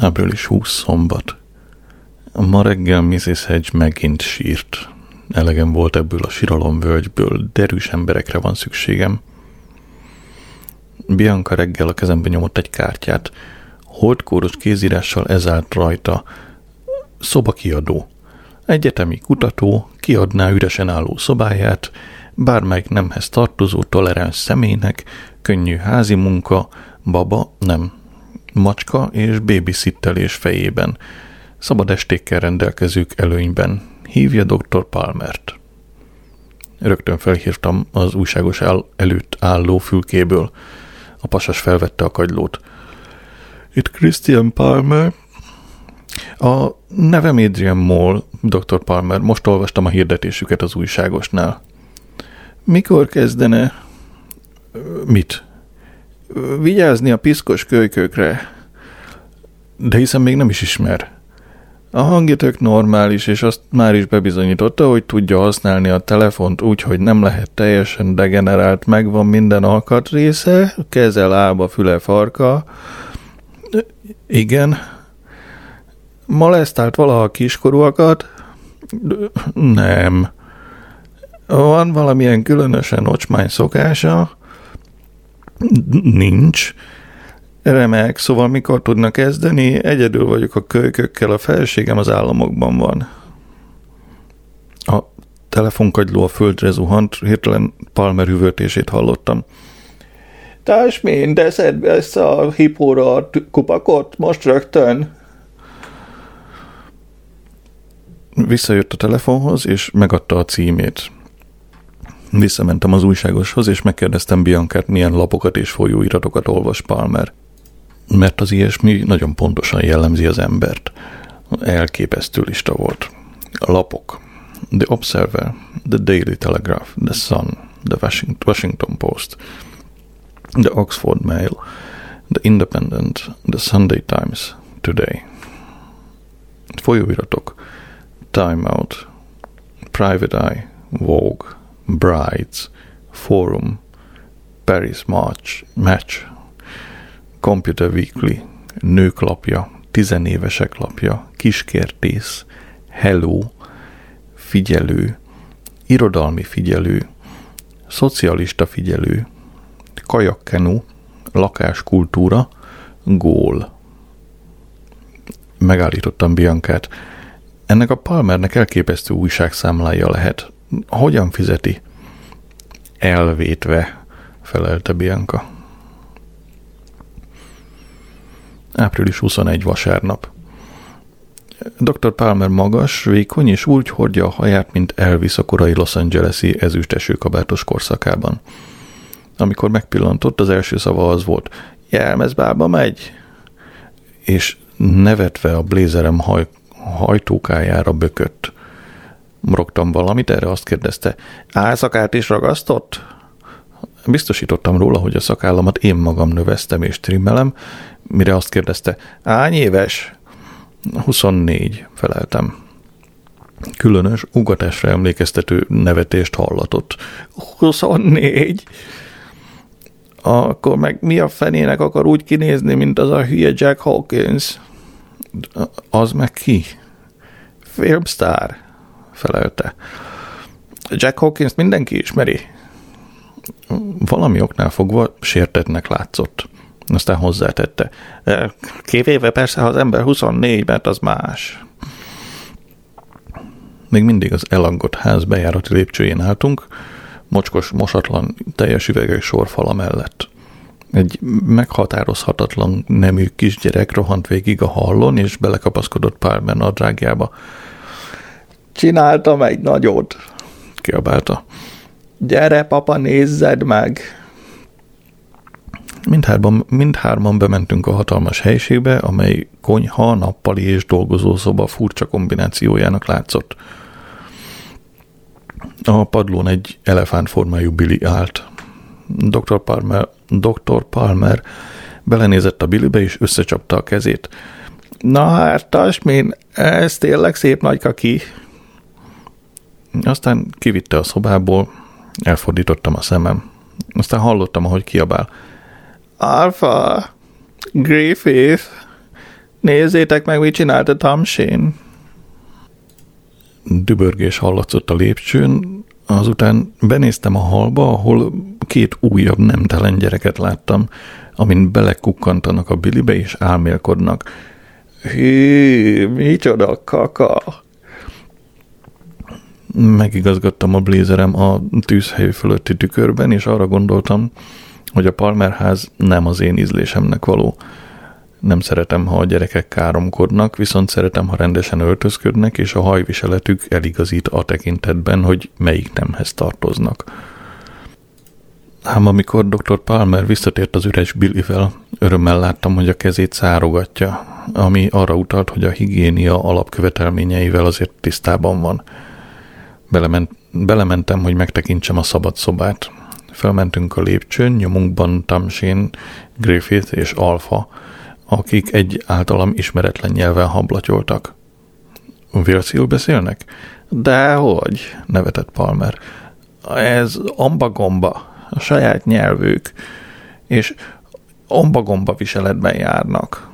Április 20 szombat. Ma reggel Mrs. Hedge megint sírt. Elegem volt ebből a síralomvölgyből, derűs emberekre van szükségem. Bianca reggel a kezembe nyomott egy kártyát. Holdkóros kézírással ezált rajta. Szobakiadó. Egyetemi kutató kiadná üresen álló szobáját, bármelyik nemhez tartozó toleráns személynek, könnyű házi munka, baba, nem, macska és babysittelés fejében, szabad estékkel rendelkezők előnyben. Hívja dr. Palmert. Rögtön felhívtam az újságos el- előtt álló fülkéből. A pasas felvette a kagylót. Itt Christian Palmer. A nevem Adrian Moll, dr. Palmer. Most olvastam a hirdetésüket az újságosnál. Mikor kezdene? Mit? Vigyázni a piszkos kölykökre. De hiszen még nem is ismer. A hangja tök normális, és azt már is bebizonyította, hogy tudja használni a telefont úgy, hogy nem lehet teljesen degenerált, megvan minden alkatrésze, keze, lába, füle, farka. Igen. Molesztált valaha kiskorúakat? Nem. Van valamilyen különösen ocsmány szokása? Nincs. Remek, szóval mikor tudnak kezdeni? Egyedül vagyok a kölykökkel, a felségem az államokban van. A telefonkagyló a földre zuhant, hirtelen Palmer üvöltését hallottam. Tásmén, de szedd ezt a hipóra a kupakot, most rögtön. Visszajött a telefonhoz, és megadta a címét. Visszamentem az újságoshoz, és megkérdeztem Biancát, milyen lapokat és folyóiratokat olvas Palmer. Mert az ilyesmi nagyon pontosan jellemzi az embert. Elképesztő lista volt. A lapok. The Observer, The Daily Telegraph, The Sun, The Washington Post, The Oxford Mail, The Independent, The Sunday Times, Today. Folyóiratok. Time Out, Private Eye, Vogue, Brides, Forum, Paris March, Match, Computer Weekly, Nők lapja, Tizenévesek lapja, Kiskertész, Hello, Figyelő, Irodalmi figyelő, Szocialista figyelő, Kajakkenu, Lakáskultúra, Gól. Megállítottam Biancát. Ennek a Palmernek elképesztő újságszámlája lehet. Hogyan fizeti? Elvétve, felelte Bianca. Április 21 vasárnap. Dr. Palmer magas, vékony és úgy hordja a haját, mint Elvis a korai Los Angeles-i ezüsteső kabátos korszakában. Amikor megpillantott, az első szava az volt, jelmezbába megy, és nevetve a blézerem haj, hajtókájára bökött. Morogtam valamit, erre azt kérdezte, álszakát is ragasztott? Biztosítottam róla, hogy a szakállamat én magam növesztem és trimmelem, mire azt kérdezte, ány éves? 24, feleltem. Különös, ugatásra emlékeztető nevetést hallatott. 24? Akkor meg mi a fenének akar úgy kinézni, mint az a hülye Jack Hawkins? Az meg ki? Filmstar, felelte. Jack Hawkins mindenki ismeri. Valami oknál fogva sértetnek látszott. Aztán hozzátette. Kivéve persze, ha az ember 24, mert az más. Még mindig az elangott ház bejárati lépcsőjén álltunk, mocskos, mosatlan, teljes üvegek sorfala mellett. Egy meghatározhatatlan nemű kisgyerek rohant végig a hallon, és belekapaszkodott Palmer nadrágjába. Csináltam egy nagyot, kiabálta. Gyere, papa, nézzed meg! Mindhárman, mindhárman bementünk a hatalmas helyiségbe, amely konyha, nappali és dolgozószoba furcsa kombinációjának látszott. A padlón egy elefántformájú Billy állt. Dr. Palmer, Dr. Palmer belenézett a Billybe és összecsapta a kezét. Na hát, Tasmin, ez tényleg szép nagy kaki. Aztán kivitte a szobából, elfordítottam a szemem. Aztán hallottam, ahogy kiabál. Alpha, Griffith, Nézzétek meg, mit csinált a Tamsén! Dübörgés hallatszott a lépcsőn, azután benéztem a halba, ahol két újabb nemtelen gyereket láttam, amin belekukkantanak a bilibe és álmélkodnak. Hű, micsoda kaka! Megigazgattam a blézerem a tűzhely fölötti tükörben, és arra gondoltam, hogy a Palmerház nem az én ízlésemnek való. Nem szeretem, ha a gyerekek káromkodnak, viszont szeretem, ha rendesen öltözködnek, és a hajviseletük eligazít a tekintetben, hogy melyik nemhez tartoznak. Ám amikor dr. Palmer visszatért az üres Billyvel, örömmel láttam, hogy a kezét szárogatja, ami arra utalt, hogy a higiénia alapkövetelményeivel azért tisztában van. Belement, belementem, hogy megtekintsem a szabad szobát. Felmentünk a lépcsőn, nyomunkban Tamsén, Griffith és Alfa, akik egy általam ismeretlen nyelven hablatyoltak. Vilszil beszélnek? Dehogy, nevetett Palmer. Ez ombagomba, a saját nyelvük, és ombagomba viseletben járnak.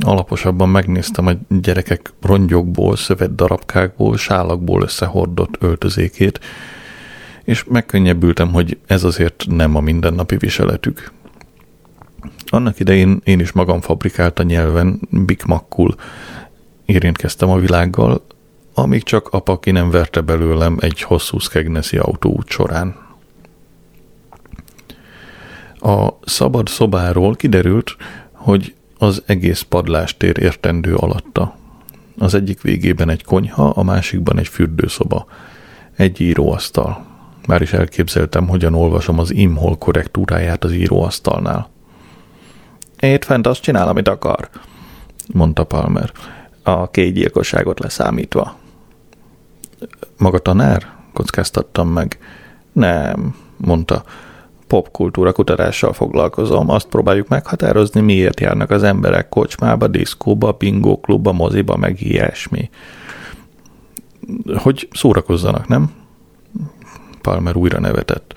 Alaposabban megnéztem a gyerekek rongyokból, szövet darabkákból, sálakból összehordott öltözékét, és megkönnyebbültem, hogy ez azért nem a mindennapi viseletük. Annak idején én is magam fabrikált a nyelven, bikmakkul érintkeztem a világgal, amíg csak apa ki nem verte belőlem egy hosszú Skegnesi autóút során. A szabad szobáról kiderült, hogy az egész padlástér értendő alatta. Az egyik végében egy konyha, a másikban egy fürdőszoba, egy íróasztal. Már is elképzeltem, hogyan olvasom az imhol korrektúráját az íróasztalnál. Itt fent azt csinál, amit akar, mondta Palmer, a két gyilkosságot leszámítva. Maga tanár? kockáztattam meg. Nem, mondta. Popkultúra kutatással foglalkozom. Azt próbáljuk meghatározni, miért járnak az emberek kocsmába, diszkóba, bingóklubba, moziba, meg ilyesmi. Hogy szórakozzanak, nem? Palmer újra nevetett.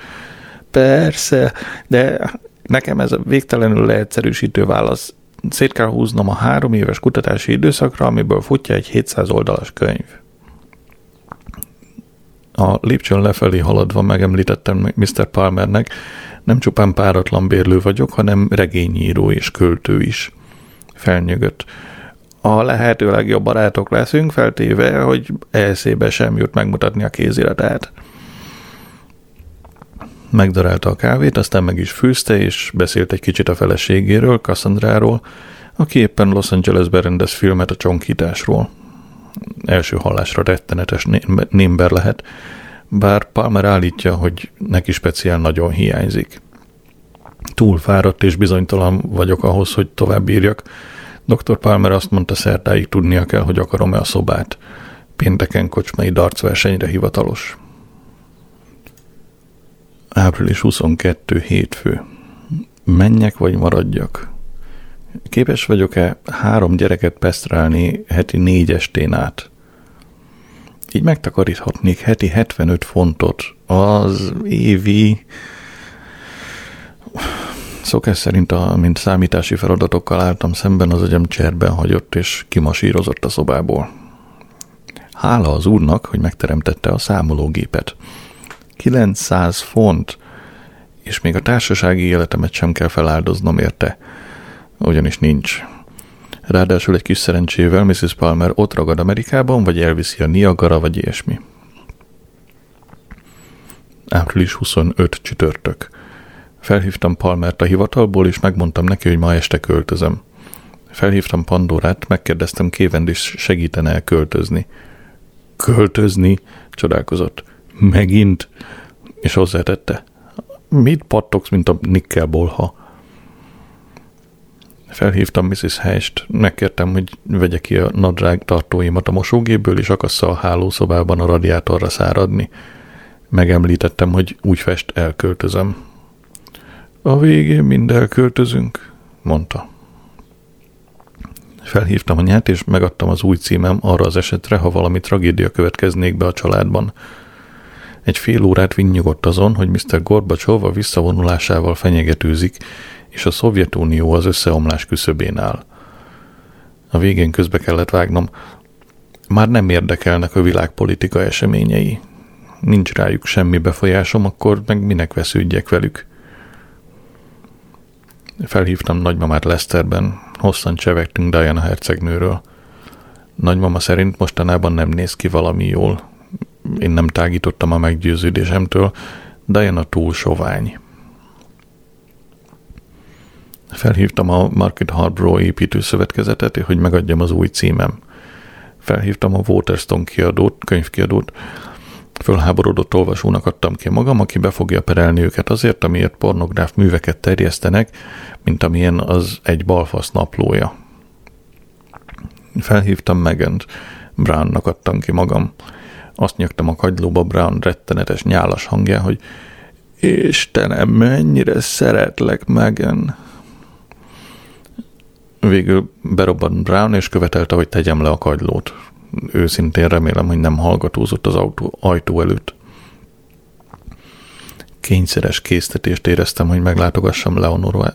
Persze, de Nekem ez a végtelenül leegyszerűsítő válasz. Szét kell húznom a három éves kutatási időszakra, amiből futja egy 700 oldalas könyv. A lépcsőn lefelé haladva megemlítettem Mr. Palmernek, nem csupán páratlan bérlő vagyok, hanem regényíró és költő is. Felnyögött. A lehető legjobb barátok leszünk, feltéve, hogy eszébe sem jut megmutatni a kéziratát megdarálta a kávét, aztán meg is fűzte, és beszélt egy kicsit a feleségéről, Cassandráról, aki éppen Los Angelesben rendez filmet a csonkításról. Első hallásra rettenetes némber lehet, bár Palmer állítja, hogy neki speciál nagyon hiányzik. Túl fáradt és bizonytalan vagyok ahhoz, hogy tovább írjak. Dr. Palmer azt mondta, szerdáig tudnia kell, hogy akarom-e a szobát. Pénteken kocsmai darcversenyre hivatalos. Április 22 hétfő. Menjek vagy maradjak? Képes vagyok-e három gyereket pesztrálni heti négy estén át? Így megtakaríthatnék heti 75 fontot. Az évi... Szokás szerint, a, mint számítási feladatokkal álltam szemben, az agyam cserben hagyott és kimasírozott a szobából. Hála az úrnak, hogy megteremtette a számológépet. 900 font, és még a társasági életemet sem kell feláldoznom érte, ugyanis nincs. Ráadásul egy kis szerencsével Mrs. Palmer ott ragad Amerikában, vagy elviszi a Niagara, vagy ilyesmi. Április 25 csütörtök. Felhívtam Palmert a hivatalból, és megmondtam neki, hogy ma este költözöm. Felhívtam Pandorát, megkérdeztem, Kévend is segítene költözni. Költözni? Csodálkozott. Megint? És hozzátette. Mit pattogsz, mint a nikkelbolha? Felhívtam Mrs. Heist, megkértem, hogy vegye ki a nadrág tartóimat a mosógéből, és akassza a hálószobában a radiátorra száradni. Megemlítettem, hogy úgy fest elköltözöm. A végén mind elköltözünk, mondta. Felhívtam a nyát, és megadtam az új címem arra az esetre, ha valami tragédia következnék be a családban – egy fél órát vinnyogott azon, hogy Mr. Gorbacsov a visszavonulásával fenyegetőzik, és a Szovjetunió az összeomlás küszöbén áll. A végén közbe kellett vágnom. Már nem érdekelnek a világpolitika eseményei. Nincs rájuk semmi befolyásom, akkor meg minek vesződjek velük. Felhívtam nagymamát Leszterben, hosszan csevegtünk Diana hercegnőről. Nagymama szerint mostanában nem néz ki valami jól. Én nem tágítottam a meggyőződésemtől, Diana túl sovány. Felhívtam a Market Harborough építőszövetkezetet, hogy megadjam az új címem. Felhívtam a Waterstone kiadót, könyvkiadót, Fölháborodott olvasónak adtam ki magam, aki be fogja perelni őket azért, amiért pornográf műveket terjesztenek, mint amilyen az egy balfasz naplója. Felhívtam Megent, Brownnak adtam ki magam. Azt nyögtem a kagylóba Brown rettenetes nyálas hangja, hogy Istenem, mennyire szeretlek, Megan. Végül berobbant Brown, és követelte, hogy tegyem le a kagylót. Őszintén remélem, hogy nem hallgatózott az autó, ajtó előtt. Kényszeres késztetést éreztem, hogy meglátogassam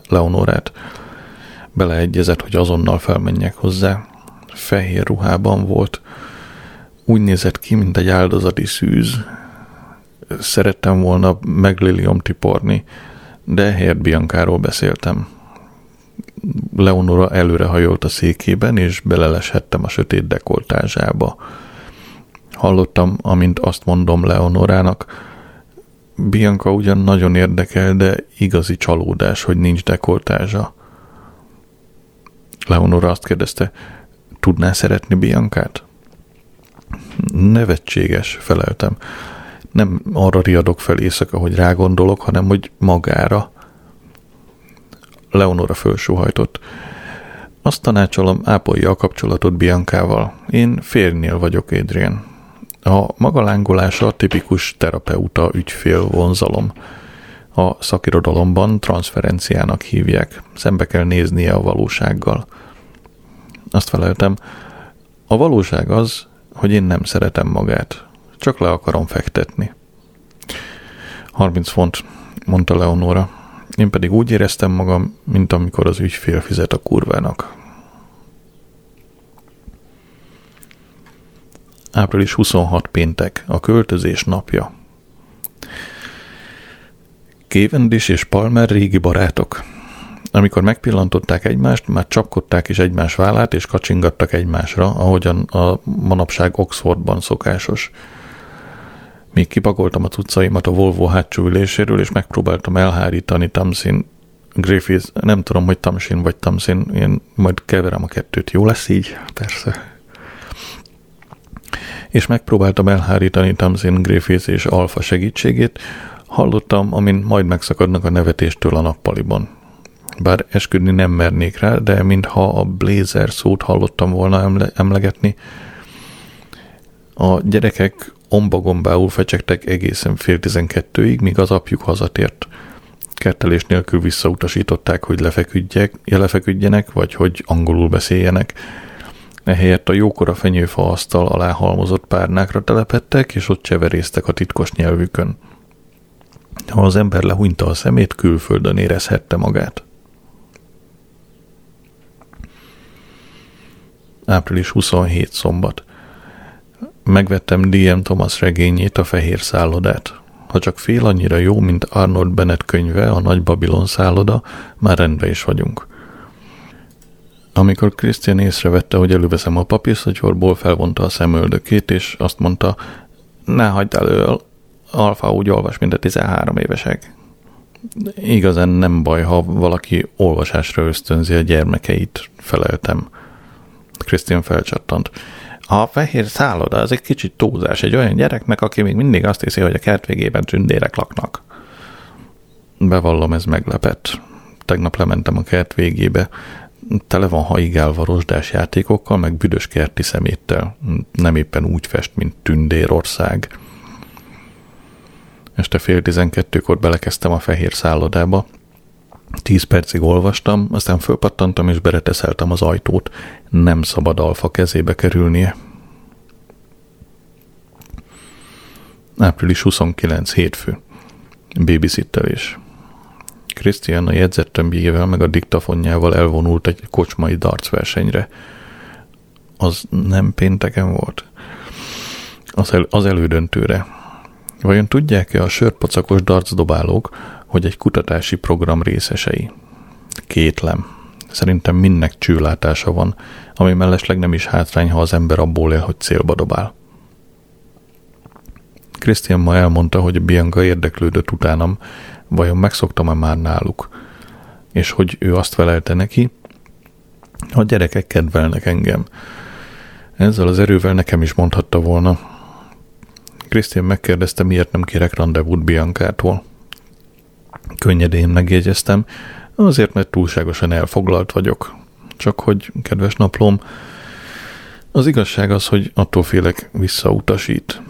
Leonorát. Beleegyezett, hogy azonnal felmenjek hozzá. Fehér ruhában volt. Úgy nézett ki, mint egy áldozati szűz. Szerettem volna megliliom tiporni, de helyett Biancáról beszéltem. Leonora előrehajolt a székében, és beleleshettem a sötét dekoltázsába. Hallottam, amint azt mondom Leonorának, Bianca ugyan nagyon érdekel, de igazi csalódás, hogy nincs dekoltázsa. Leonora azt kérdezte, tudná szeretni Biancát? Nevetséges, feleltem. Nem arra riadok fel éjszaka, hogy rágondolok, hanem hogy magára. Leonora fölsóhajtott. Azt tanácsolom, ápolja a kapcsolatot Biancával. Én férnél vagyok, Adrian. A maga lángolása tipikus terapeuta ügyfél vonzalom. A szakirodalomban transferenciának hívják. Szembe kell néznie a valósággal. Azt feleltem, a valóság az, hogy én nem szeretem magát. Csak le akarom fektetni. 30 font, mondta Leonora. Én pedig úgy éreztem magam, mint amikor az ügyfél fizet a kurvának. Április 26 péntek, a költözés napja. Cavendish és Palmer régi barátok. Amikor megpillantották egymást, már csapkodták is egymás vállát, és kacsingattak egymásra, ahogyan a manapság Oxfordban szokásos. Míg kipakoltam a cuccaimat a Volvo hátsó üléséről, és megpróbáltam elhárítani Tamsin Griffith, nem tudom, hogy Tamsin vagy Tamsin, én majd keverem a kettőt, jó lesz így? Persze. És megpróbáltam elhárítani Tamsin Griffith és Alfa segítségét, hallottam, amint majd megszakadnak a nevetéstől a nappaliban. Bár esküdni nem mernék rá, de mintha a blazer szót hallottam volna emle- emlegetni, a gyerekek ombagombául fecsegtek egészen fél tizenkettőig, míg az apjuk hazatért. Kertelés nélkül visszautasították, hogy lefeküdjek, lefeküdjenek, vagy hogy angolul beszéljenek. Ehelyett a jókora fenyőfa asztal alá halmozott párnákra telepettek, és ott cseverésztek a titkos nyelvükön. Ha az ember lehúnyta a szemét, külföldön érezhette magát. Április 27 szombat. Megvettem D.M. Thomas regényét, a Fehér szállodát. Ha csak fél annyira jó, mint Arnold Bennett könyve, a Nagy Babilon szálloda, már rendben is vagyunk. Amikor Christian észrevette, hogy előveszem a papírszatyorból, felvonta a szemöldökét, és azt mondta, ne hagyd elő, Alfa úgy olvas, mint a 13 évesek. Igazán nem baj, ha valaki olvasásra ösztönzi a gyermekeit, feleltem. Christian felcsattant. A fehér szálloda az egy kicsit túlzás egy olyan gyereknek, aki még mindig azt hiszi, hogy a kert végében tündérek laknak. Bevallom, ez meglepett. Tegnap lementem a kert végébe. Tele van haigálva rozsdás játékokkal, meg büdös kerti szeméttel. Nem éppen úgy fest, mint Tündérország. Este fél tizenkettőkor belekezdtem a fehér szállodába, Tíz percig olvastam, aztán fölpattantam és bereteszeltem az ajtót. Nem szabad alfa kezébe kerülnie. Április 29. hétfő. Babysittelés. Krisztián a jegyzettömbjével meg a diktafonjával elvonult egy kocsmai darts versenyre. az nem pénteken volt? Az, el, az elődöntőre. Vajon tudják-e a sörpacakos darcdobálók, hogy egy kutatási program részesei? Kétlem. Szerintem mindnek csőlátása van, ami mellesleg nem is hátrány, ha az ember abból él, hogy célba dobál. Christian ma elmondta, hogy Bianca érdeklődött utánam, vajon megszoktam-e már náluk, és hogy ő azt felelte neki, a gyerekek kedvelnek engem. Ezzel az erővel nekem is mondhatta volna. Krisztián megkérdezte, miért nem kérek rendezvút Biancától. Könnyedén megjegyeztem, azért, mert túlságosan elfoglalt vagyok. Csak hogy, kedves naplóm, az igazság az, hogy attól félek visszautasít.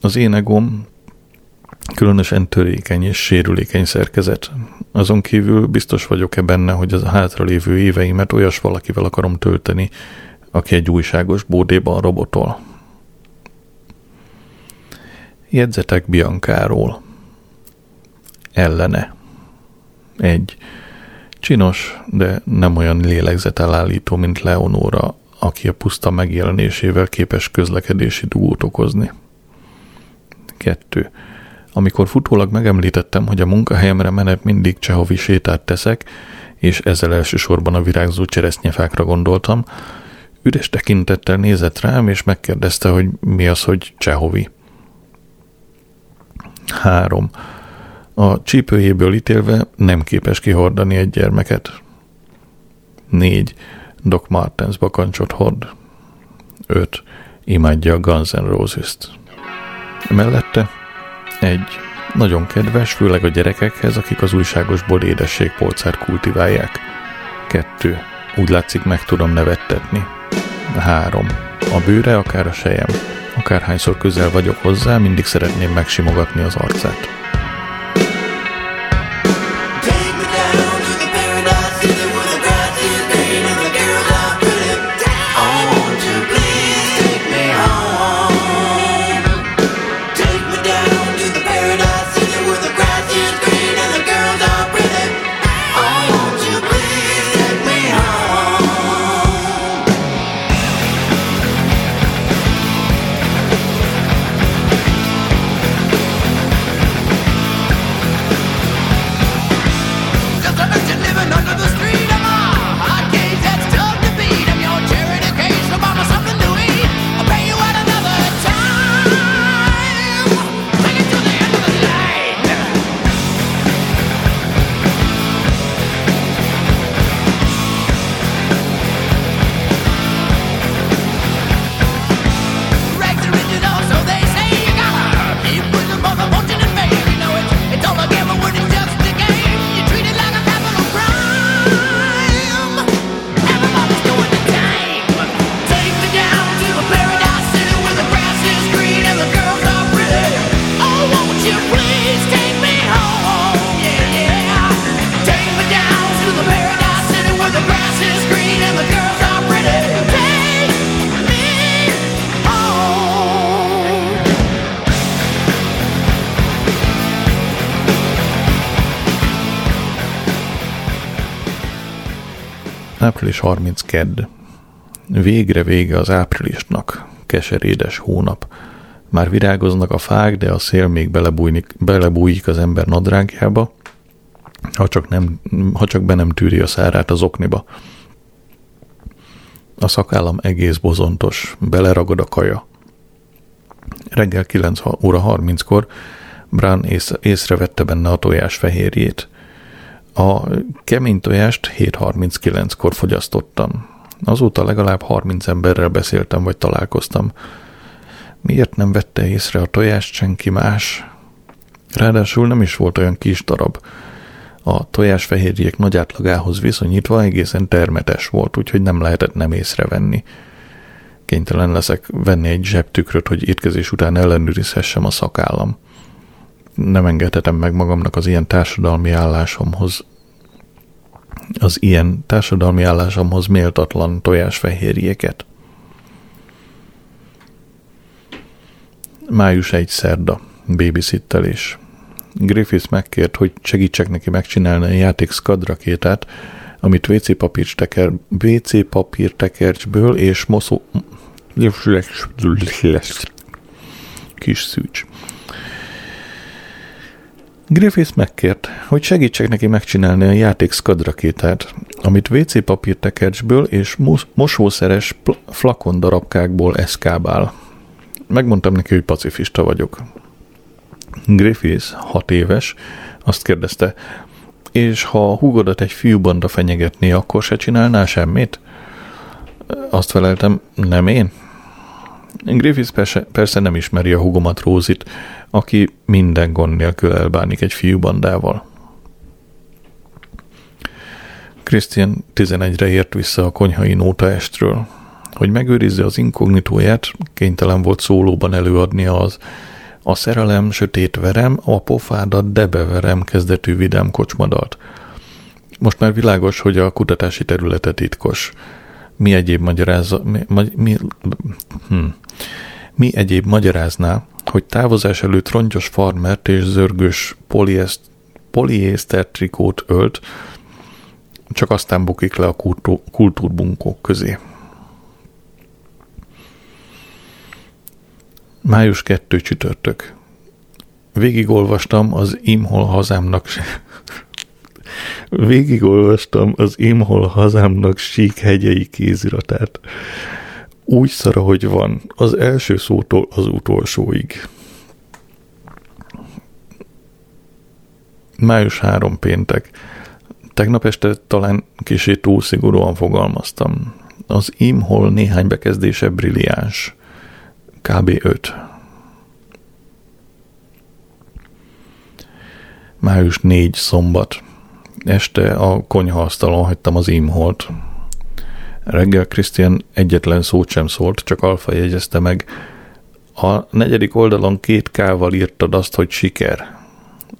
Az én egóm különösen törékeny és sérülékeny szerkezet. Azon kívül biztos vagyok-e benne, hogy az hátralévő éveimet olyas valakivel akarom tölteni, aki egy újságos bódéban robotol. Jegyzetek Biancáról. Ellene. Egy. Csinos, de nem olyan lélegzetelállító, mint Leonora, aki a puszta megjelenésével képes közlekedési dugót okozni. Kettő amikor futólag megemlítettem, hogy a munkahelyemre menet mindig csehovi sétát teszek, és ezzel elsősorban a virágzó cseresznyefákra gondoltam, üres tekintettel nézett rám, és megkérdezte, hogy mi az, hogy csehovi. 3. A csípőjéből ítélve nem képes kihordani egy gyermeket. 4. Doc Martens bakancsot hord. 5. Imádja a Guns N' Roses-t. Mellette egy. Nagyon kedves, főleg a gyerekekhez, akik az újságosból édességpolcát kultiválják. Kettő. Úgy látszik, meg tudom nevettetni. Három. A bőre, akár a sejem. Akárhányszor közel vagyok hozzá, mindig szeretném megsimogatni az arcát. Április 30 kedd. Végre vége az áprilisnak, keserédes hónap. Már virágoznak a fák, de a szél még belebújnik, belebújik az ember nadrágjába, ha csak, nem, ha csak be nem tűri a szárát az okniba. A szakállam egész bozontos, beleragad a kaja. Reggel 9 óra 30-kor Brán ész, észrevette benne a tojás fehérjét. A kemény tojást 7.39-kor fogyasztottam. Azóta legalább 30 emberrel beszéltem vagy találkoztam. Miért nem vette észre a tojást senki más? Ráadásul nem is volt olyan kis darab. A tojásfehérjék nagy átlagához viszonyítva egészen termetes volt, úgyhogy nem lehetett nem észrevenni. Kénytelen leszek venni egy zsebtükröt, hogy étkezés után ellenőrizhessem a szakállam nem engedhetem meg magamnak az ilyen társadalmi állásomhoz, az ilyen társadalmi állásomhoz méltatlan tojásfehérjéket. Május egy szerda, babysittelés. Griffiths megkért, hogy segítsek neki megcsinálni a játék Scud rakétát, amit WC papír teker, WC papír tekercsből és moszó... Kis szűcs. Griffith megkért, hogy segítsek neki megcsinálni a játék skadrakétát, amit WC papír tekercsből és mosószeres pl- flakon darabkákból eszkábál. Megmondtam neki, hogy pacifista vagyok. Griffith, hat éves, azt kérdezte, és ha a húgodat egy fiúbanda fenyegetné, akkor se csinálná semmit? Azt feleltem, nem én. Griffith persze, persze nem ismeri a hugomat Rózit, aki minden gond nélkül elbánik egy fiúbandával. Christian 11-re ért vissza a konyhai nótaestről. Hogy megőrizze az inkognitóját, kénytelen volt szólóban előadni az a szerelem, sötét verem, a pofádat debeverem kezdetű vidám kocsmadalt. Most már világos, hogy a kutatási területe titkos. Mi egyéb magyarázza, mi, mi, mi, hm, mi egyéb magyarázná, hogy távozás előtt rongyos farmert és zörgős poliészter trikót ölt, csak aztán bukik le a kultúrbunkók közé. Május 2 csütörtök. Végigolvastam az Imhol hazámnak Végigolvastam az Imhol hazámnak sík hegyei kéziratát. Úgy szara, hogy van, az első szótól az utolsóig. Május 3 péntek. Tegnap este talán kicsi túl szigorúan fogalmaztam. Az Imhol néhány bekezdése brilliáns kb. 5. Május 4 szombat. Este a konyhaasztalon hagytam az imholt. Reggel Krisztián egyetlen szót sem szólt, csak Alfa jegyezte meg. A negyedik oldalon két K-val írtad azt, hogy siker.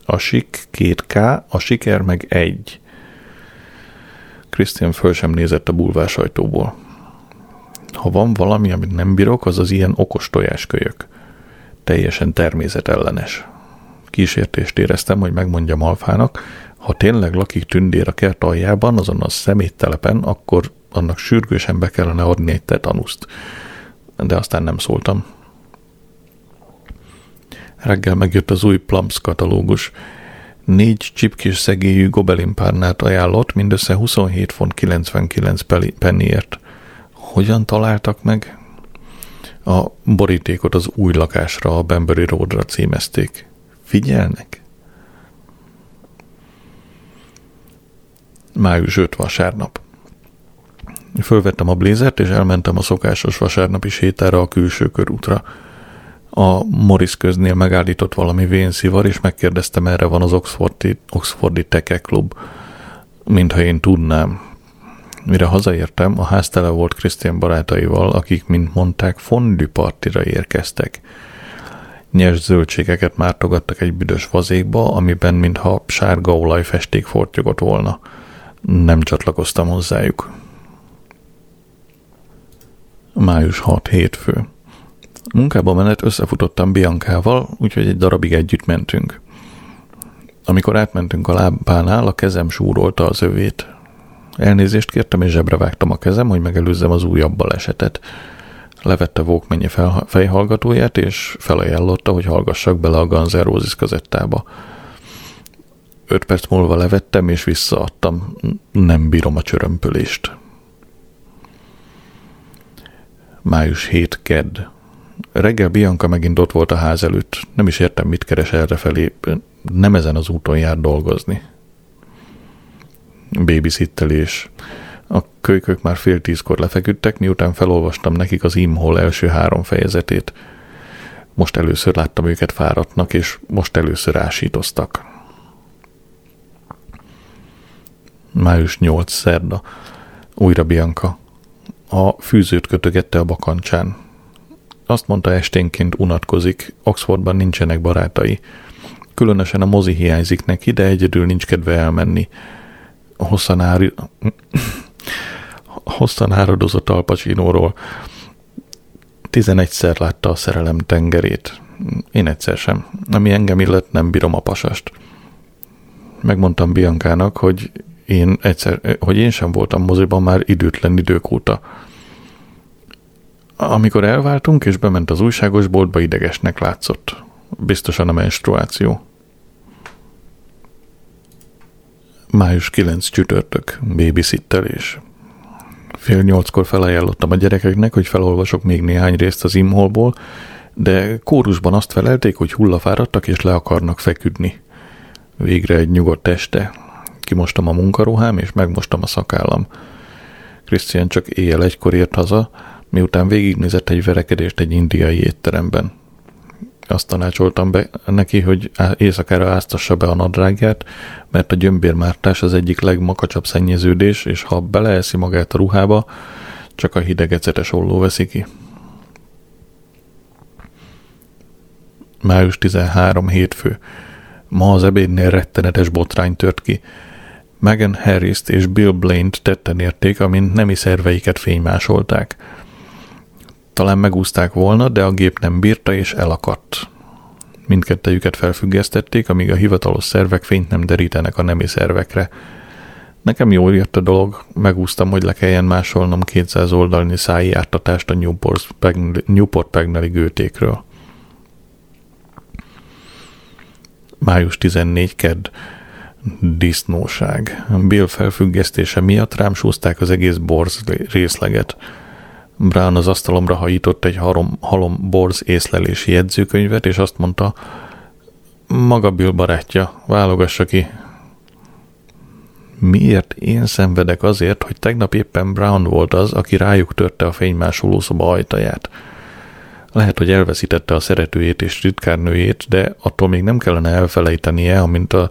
A sik két K, a siker meg egy. Krisztián föl sem nézett a bulvásajtóból. Ha van valami, amit nem bírok, az az ilyen okos tojáskölyök. Teljesen természetellenes. Kísértést éreztem, hogy megmondjam Alfának, ha tényleg lakik tündér a kert aljában, azon a szeméttelepen, akkor annak sürgősen be kellene adni egy tetanuszt. De aztán nem szóltam. Reggel megjött az új Plumps katalógus. Négy csipkés szegélyű gobelinpárnát ajánlott, mindössze 27 font 99 penniért. Hogyan találtak meg? A borítékot az új lakásra, a Bembury Roadra címezték. Figyelnek? Május 5 vasárnap. Fölvettem a blézert, és elmentem a szokásos vasárnapi sétára a külső körútra. A Morris köznél megállított valami vénszivar, és megkérdeztem, erre van az Oxfordi, Oxfordi Teke Klub. Mintha én tudnám. Mire hazaértem, a ház tele volt Krisztián barátaival, akik, mint mondták, fondű partira érkeztek. Nyers zöldségeket mártogattak egy büdös vazékba, amiben mintha sárga olajfesték fortyogott volna. Nem csatlakoztam hozzájuk. Május 6 hétfő. Munkába menet összefutottam Biancával, úgyhogy egy darabig együtt mentünk. Amikor átmentünk a lábánál, a kezem súrolta az övét. Elnézést kértem, és zsebre vágtam a kezem, hogy megelőzzem az újabb balesetet. Levette Walkmanje fejhallgatóját, és felajánlotta, hogy hallgassak bele a Guns kazettába. Öt perc múlva levettem, és visszaadtam. Nem bírom a csörömpölést. Május 7 kedd. Reggel Bianca megint ott volt a ház előtt. Nem is értem, mit keres errefelé. Nem ezen az úton jár dolgozni. Babysittelés. A kölykök már fél tízkor lefeküdtek, miután felolvastam nekik az Imhol első három fejezetét. Most először láttam őket fáradtnak, és most először ásítoztak. Május 8 szerda. Újra Bianca. A fűzőt kötögette a bakancsán. Azt mondta esténként unatkozik, Oxfordban nincsenek barátai. Különösen a mozi hiányzik neki, de egyedül nincs kedve elmenni. Hosszan, ári... Hosszan áradozott Al Pacino-ról. Tizenegyszer látta a szerelem tengerét. Én egyszer sem. Ami engem illet, nem bírom a pasast. Megmondtam Biancának, hogy én egyszer, hogy én sem voltam moziban már időtlen idők óta. Amikor elváltunk, és bement az újságos boltba, idegesnek látszott. Biztosan a menstruáció. Május 9 csütörtök, babysittelés. Fél nyolckor felajánlottam a gyerekeknek, hogy felolvasok még néhány részt az imholból, de kórusban azt felelték, hogy hullafáradtak és le akarnak feküdni. Végre egy nyugodt este. Kimostam a munkaruhám és megmostam a szakállam. Christian csak éjjel egykor ért haza, miután végignézett egy verekedést egy indiai étteremben. Azt tanácsoltam be neki, hogy éjszakára áztassa be a nadrágját, mert a gyömbérmártás az egyik legmakacsabb szennyeződés, és ha beleeszi magát a ruhába, csak a hidegecetes olló veszi ki. Május 13 hétfő. Ma az ebédnél rettenetes botrány tört ki. Megan harris és Bill Blaine-t tetten érték, amint nemi szerveiket fénymásolták. Talán megúzták volna, de a gép nem bírta és elakadt. Mindkettejüket felfüggesztették, amíg a hivatalos szervek fényt nem derítenek a nemi szervekre. Nekem jól jött a dolog, megúztam, hogy le kelljen másolnom 200 oldalnyi száji ártatást a Newport Pagnelli gőtékről. Május 14 kedd disznóság. Bill felfüggesztése miatt rám súzták az egész borz részleget. Brown az asztalomra hajított egy halom, halom borz észlelési jegyzőkönyvet, és azt mondta, maga Bill barátja, válogassa ki. Miért én szenvedek azért, hogy tegnap éppen Brown volt az, aki rájuk törte a fénymásoló szoba ajtaját? Lehet, hogy elveszítette a szeretőjét és ritkárnőjét, de attól még nem kellene elfelejtenie, amint a,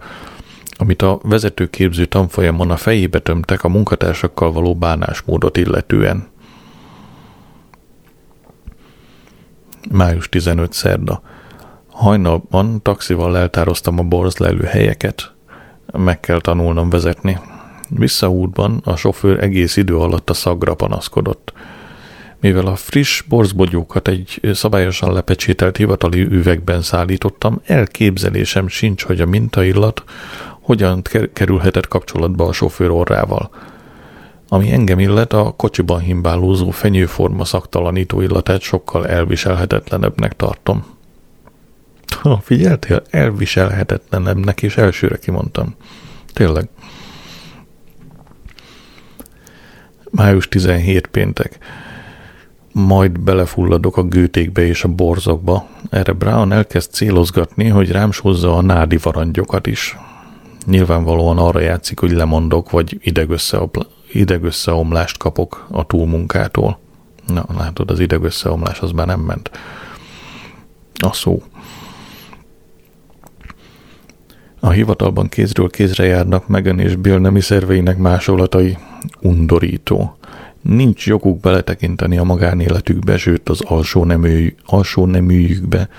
amit a vezetőképző tanfolyamon a fejébe tömtek a munkatársakkal való bánásmódot illetően. Május 15 szerda. Hajnalban taxival eltároztam a borzlelő helyeket. Meg kell tanulnom vezetni. Visszaútban a sofőr egész idő alatt a szagra panaszkodott – mivel a friss borzbogyókat egy szabályosan lepecsételt hivatali üvegben szállítottam, elképzelésem sincs, hogy a mintaillat hogyan kerülhetett kapcsolatba a sofőr orrával. Ami engem illet, a kocsiban himbálózó fenyőforma szaktalanító illatát sokkal elviselhetetlenebbnek tartom. Ha figyeltél, elviselhetetlenebbnek, és elsőre kimondtam. Tényleg. Május 17 péntek majd belefulladok a gőtékbe és a borzokba. Erre Brown elkezd célozgatni, hogy rám a nádi varangyokat is. Nyilvánvalóan arra játszik, hogy lemondok, vagy idegösszeomlást kapok a túlmunkától. Na, látod, az idegösszeomlás az már nem ment. A szó. A hivatalban kézről kézre járnak Megan és Bill nemi szerveinek másolatai. Undorító. Nincs joguk beletekinteni a magánéletükbe, sőt az alsó, nemű, alsó neműjükbe.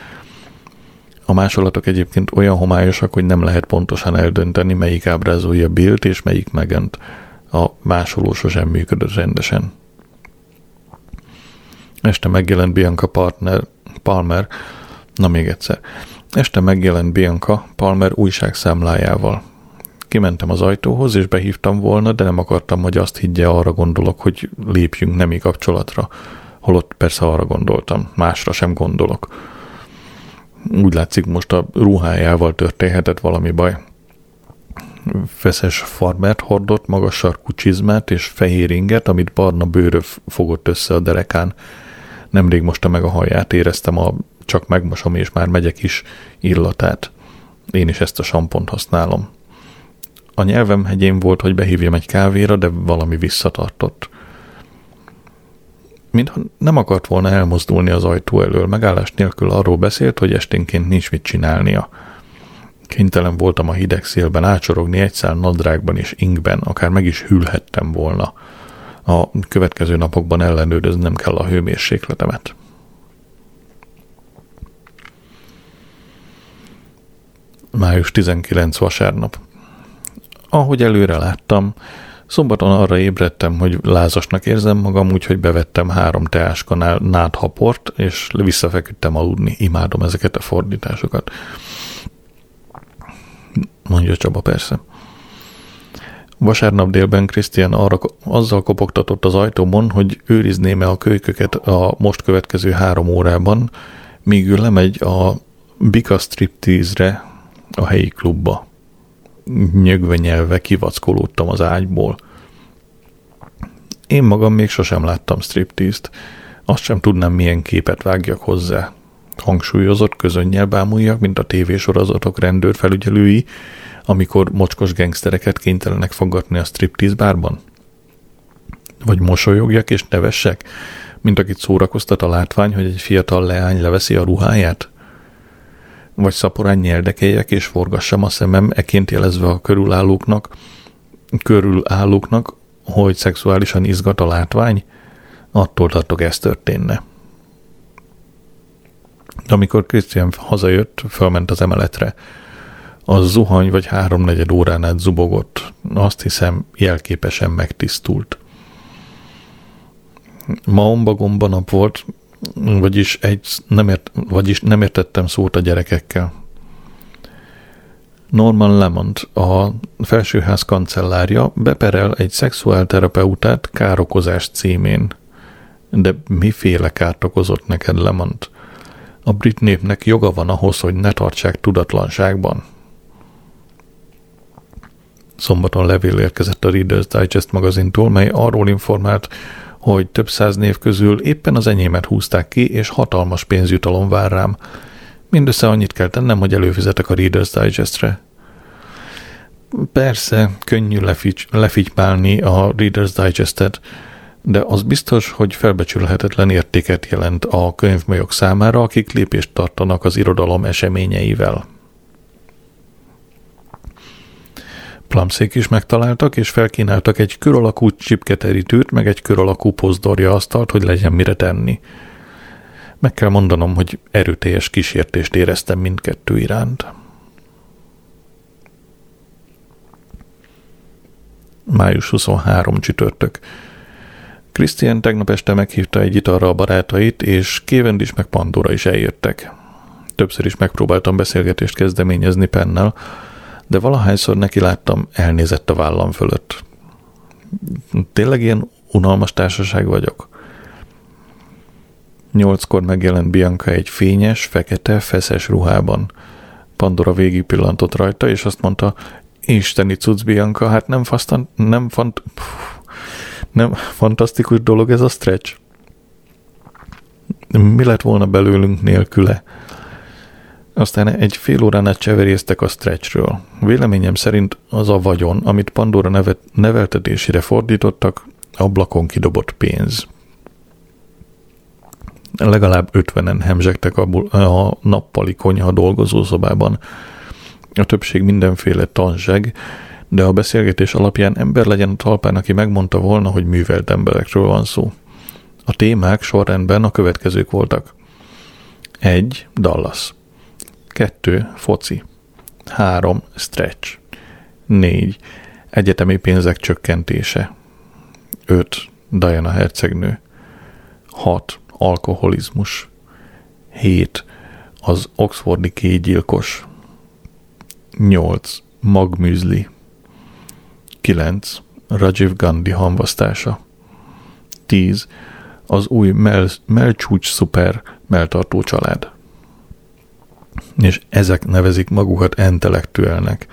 A másolatok egyébként olyan homályosak, hogy nem lehet pontosan eldönteni, melyik ábrázolja Bilt és melyik megent. A másoló sosem működött rendesen. Este megjelent Bianca partner, Palmer, na még egyszer. Este megjelent Bianca Palmer újságszámlájával. Kimentem az ajtóhoz, és behívtam volna, de nem akartam, hogy azt higgye, arra gondolok, hogy lépjünk nemi kapcsolatra. Holott persze arra gondoltam, másra sem gondolok. Úgy látszik, most a ruhájával történhetett valami baj. Feszes farmert hordott, magas sarkú csizmát és fehér inget, amit barna bőrö fogott össze a derekán. Nemrég mosta meg a haját, éreztem a csak megmosom és már megyek is illatát. Én is ezt a sampont használom. A nyelvem hegyén volt, hogy behívjam egy kávéra, de valami visszatartott. Mintha nem akart volna elmozdulni az ajtó elől, megállás nélkül arról beszélt, hogy esténként nincs mit csinálnia. Kénytelen voltam a hideg szélben ácsorogni egy szál nadrágban és ingben, akár meg is hűlhettem volna. A következő napokban ellenőröznem kell a hőmérsékletemet. Május 19 vasárnap. Ahogy előre láttam, szombaton arra ébredtem, hogy lázasnak érzem magam, úgyhogy bevettem három teáskanál nádhaport, és visszafeküdtem aludni. Imádom ezeket a fordításokat. Mondja Csaba persze. Vasárnap délben Krisztián arra azzal kopogtatott az ajtómon, hogy őrizné-e a kölyköket a most következő három órában, míg ő lemegy a Bika Striptease-re a helyi klubba. Nyögve nyelve kivackolódtam az ágyból. Én magam még sosem láttam striptease-t, azt sem tudnám, milyen képet vágjak hozzá. Hangsúlyozott közönnyel bámuljak, mint a tévésorozatok rendőrfelügyelői, amikor mocskos gengsztereket kénytelenek fogadni a striptease bárban? Vagy mosolyogjak és nevessek, mint akit szórakoztat a látvány, hogy egy fiatal leány leveszi a ruháját? Vagy szaporán nyeldekeljek és forgassam a szemem eként jelezve a körülállóknak, körülállóknak, hogy szexuálisan izgat a látvány? Attól tartok, ez történne. Amikor Christian hazajött, fölment az emeletre. A zuhany vagy háromnegyed órán át zubogott. Azt hiszem, jelképesen megtisztult. Ma ombagomba nap volt, vagyis, egy, nem ért, vagyis nem értettem szót a gyerekekkel. Norman Lemont, a felsőház kancellárja beperel egy szexuálterapeutát károkozás címén. De miféle kárt okozott neked Lemont? A brit népnek joga van ahhoz, hogy ne tartsák tudatlanságban. Szombaton levél érkezett a Reader's Digest magazintól, mely arról informált, hogy több száz név közül éppen az enyémet húzták ki, és hatalmas pénzjutalom vár rám. Mindössze annyit kell tennem, hogy előfizetek a Reader's Digest-re. Persze, könnyű lefitymálni a Reader's Digest-et, de az biztos, hogy felbecsülhetetlen értéket jelent a könyvmajok számára, akik lépést tartanak az irodalom eseményeivel. Plumszék is megtaláltak, és felkínáltak egy kör alakú csipketerítőt, meg egy kör alakú pozdorja asztalt, hogy legyen mire tenni. Meg kell mondanom, hogy erőteljes kísértést éreztem mindkettő iránt. Május 23 csütörtök. Christian tegnap este meghívta egy italra a barátait, és Kévend is meg Pandora is eljöttek. Többször is megpróbáltam beszélgetést kezdeményezni Pennel, de valahányszor neki láttam, elnézett a vállam fölött. Tényleg ilyen unalmas társaság vagyok? Nyolckor megjelent Bianca egy fényes, fekete, feszes ruhában. Pandora végig pillantott rajta, és azt mondta, Isteni cucc, Bianca, hát nem, fasztan, nem, fant, nem fantasztikus dolog ez a stretch? Mi lett volna belőlünk nélküle? Aztán egy fél órán át cseveréztek a stretchről. Véleményem szerint az a vagyon, amit Pandora nevet, neveltetésére fordítottak, ablakon kidobott pénz. Legalább ötvenen hemzsegtek a, a nappali konyha dolgozószobában. A többség mindenféle tanzseg, de a beszélgetés alapján ember legyen a talpán, aki megmondta volna, hogy művelt emberekről van szó. A témák sorrendben a következők voltak. 1. Dallas 2. Foci 3. Stretch 4. Egyetemi pénzek csökkentése 5. Diana hercegnő 6. Alkoholizmus 7. Az Oxfordi kégyilkos 8. Magműzli 9. Rajiv Gandhi hamvasztása 10. Az új Mel, Melcsúcs Szuper melltartó család és ezek nevezik magukat intellektuelnek.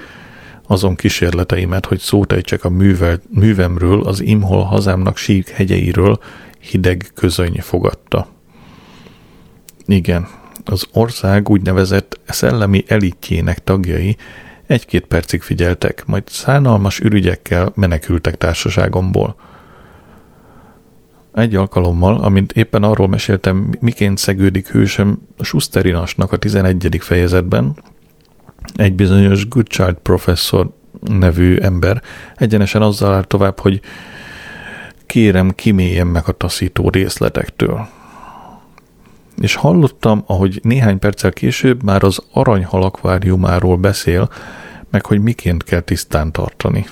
Azon kísérleteimet, hogy szót ejtsek a művel, művemről, az Imhol hazámnak sík hegyeiről, hideg közöny fogadta. Igen, az ország úgynevezett szellemi elitjének tagjai egy-két percig figyeltek, majd szánalmas ürügyekkel menekültek társaságomból – egy alkalommal, amint éppen arról meséltem, miként szegődik hősöm Schusterinasnak a 11. fejezetben, egy bizonyos Goodchild professzor nevű ember egyenesen azzal áll tovább, hogy kérem, kiméljem meg a taszító részletektől. És hallottam, ahogy néhány perccel később már az aranyhal akváriumáról beszél, meg hogy miként kell tisztán tartani.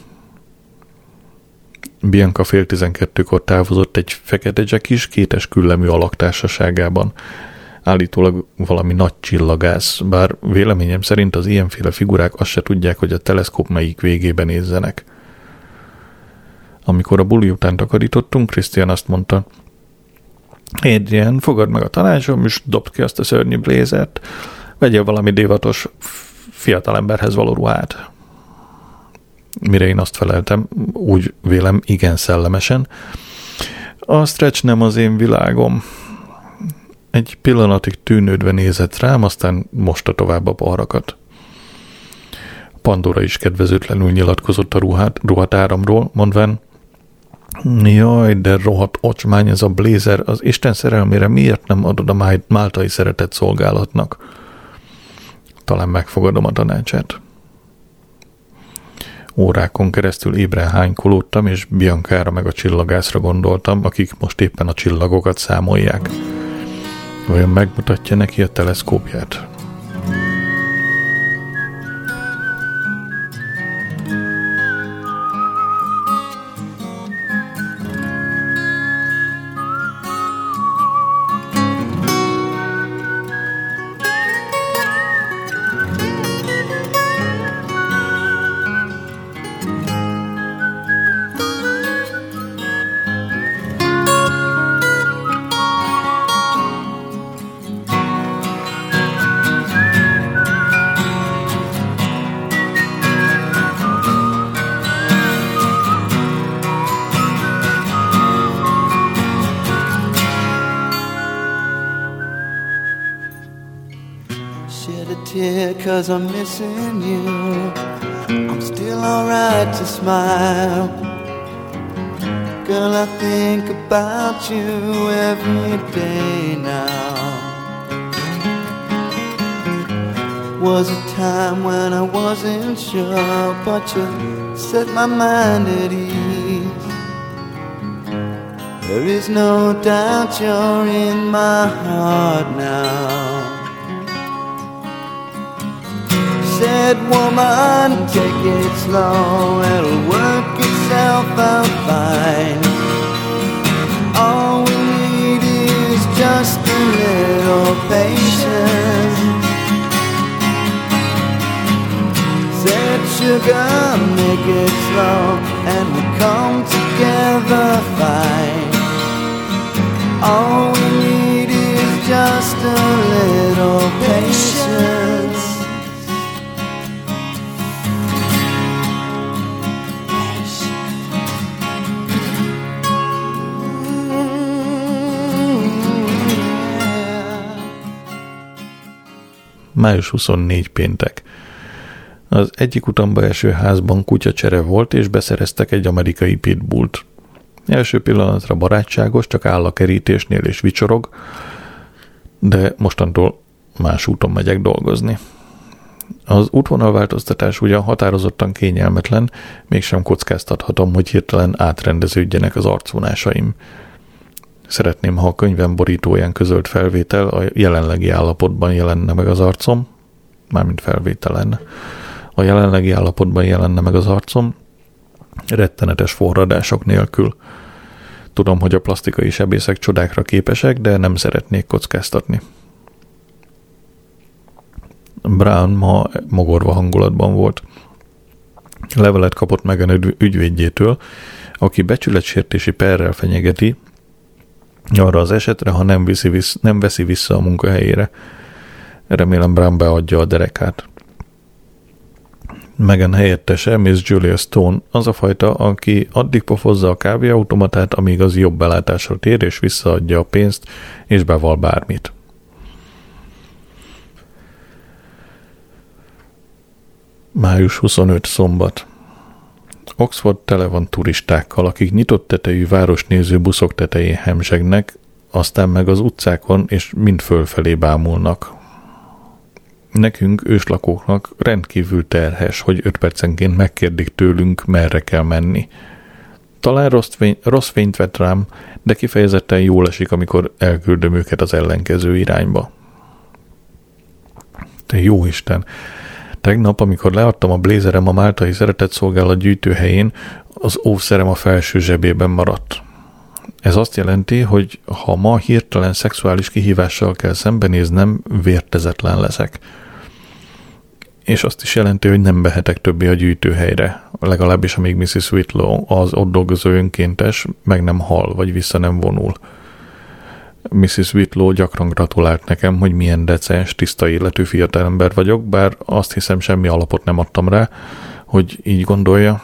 Bianca fél tizenkettőkor távozott egy fekete jackis, kétes küllemű alaktársaságában. Állítólag valami nagy csillagász, bár véleményem szerint az ilyenféle figurák azt se tudják, hogy a teleszkóp melyik végében nézzenek. Amikor a buli után takarítottunk, Krisztián azt mondta, Adrian, fogad meg a tanácsom, és dobd ki azt a szörnyű blézert, vegyél valami divatos fiatalemberhez való ruhát. Mire én azt feleltem, úgy vélem, igen szellemesen. A stretch nem az én világom. Egy pillanatig tűnődve nézett rám, aztán mosta tovább a parakat. Pandora is kedvezőtlenül nyilatkozott a ruhát, ruhatáramról, mondván, Jaj, de rohadt ocsmány ez a blézer, az Isten szerelmére miért nem adod a máltai szeretett szolgálatnak? Talán megfogadom a tanácsát. Órákon keresztül ébren hánykolódtam, és Biancára meg a csillagászra gondoltam, akik most éppen a csillagokat számolják. Vajon megmutatja neki a teleszkópját? But you set my mind at ease. There is no doubt you're in my heart now. said, woman, take it slow, it'll work itself out fine. All we need is just a little patience. Sugar, make it slow, and we'll come together fine. All we need is just a little patience. május 24 péntek. Az egyik utamba eső házban kutyacsere volt, és beszereztek egy amerikai pitbullt. Első pillanatra barátságos, csak áll a kerítésnél és vicsorog, de mostantól más úton megyek dolgozni. Az útvonalváltoztatás ugyan határozottan kényelmetlen, mégsem kockáztathatom, hogy hirtelen átrendeződjenek az arcvonásaim. Szeretném, ha a könyvem borítóján közölt felvétel a jelenlegi állapotban jelenne meg az arcom, mármint felvételen. A jelenlegi állapotban jelenne meg az arcom, rettenetes forradások nélkül. Tudom, hogy a plastikai sebészek csodákra képesek, de nem szeretnék kockáztatni. Brown ma mogorva hangulatban volt. Levelet kapott meg a ügyvédjétől, aki becsületsértési perrel fenyegeti, arra az esetre, ha nem, viszi vissz, nem veszi vissza a munkahelyére. Remélem Brown beadja a derekát. Megan helyettese, Miss Julia Stone, az a fajta, aki addig pofozza a kávéautomatát, amíg az jobb belátásra tér, és visszaadja a pénzt, és beval bármit. Május 25 szombat. Oxford tele van turistákkal, akik nyitott tetejű városnéző buszok tetején hemzsegnek, aztán meg az utcákon, és mind fölfelé bámulnak. Nekünk, őslakóknak rendkívül terhes, hogy öt percenként megkérdik tőlünk, merre kell menni. Talán rossz, fény, rossz fényt vett rám, de kifejezetten jól esik, amikor elküldöm őket az ellenkező irányba. Te jó Isten! Tegnap, amikor leadtam a blézerem a Máltai Szeretett Szolgálat gyűjtőhelyén, az óvszerem a felső zsebében maradt. Ez azt jelenti, hogy ha ma hirtelen szexuális kihívással kell szembenéznem, vértezetlen leszek. És azt is jelenti, hogy nem behetek többé a gyűjtőhelyre, legalábbis amíg Mrs. Whitlow, az ott dolgozó önkéntes, meg nem hal, vagy vissza nem vonul. Mrs. Whitlow gyakran gratulált nekem, hogy milyen decens, tiszta életű fiatalember vagyok, bár azt hiszem semmi alapot nem adtam rá, hogy így gondolja.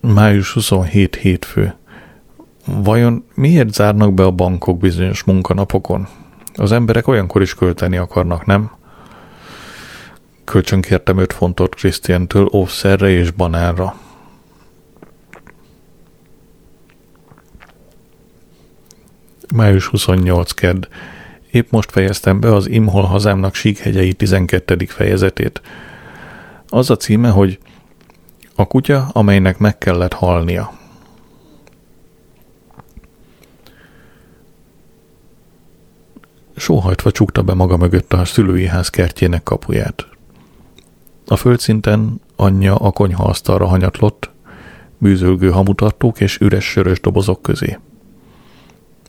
Május 27 hétfő. Vajon miért zárnak be a bankok bizonyos munkanapokon? Az emberek olyankor is költeni akarnak, nem? Kölcsön kértem 5 fontot Krisztiántől óvszerre és banánra. Május 28 kedd. Épp most fejeztem be az Imhol hazámnak síkhegyei 12. fejezetét. Az a címe, hogy a kutya, amelynek meg kellett halnia. Sóhajtva csukta be maga mögött a szülői ház kertjének kapuját. A földszinten anyja a konyha asztalra hanyatlott, bűzölgő hamutartók és üres sörös dobozok közé.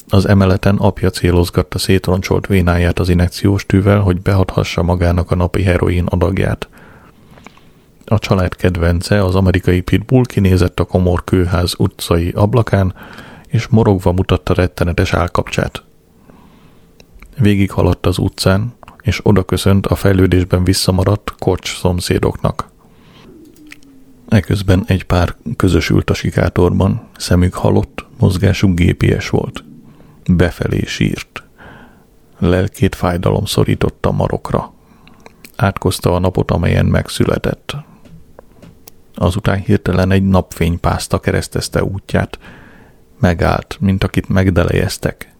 Az emeleten apja célozgatta szétroncsolt vénáját az inekciós tűvel, hogy behathassa magának a napi heroin adagját. A család kedvence, az amerikai pitbull kinézett a komor kőház utcai ablakán, és morogva mutatta rettenetes állkapcsát. Végig haladt az utcán, és oda köszönt a fejlődésben visszamaradt kocs szomszédoknak. Eközben egy pár közösült a sikátorban, szemük halott, mozgásuk gépies volt. Befelé sírt. Lelkét fájdalom szorította marokra. Átkozta a napot, amelyen megszületett. Azután hirtelen egy napfénypászta keresztezte útját. Megállt, mint akit megdelejeztek.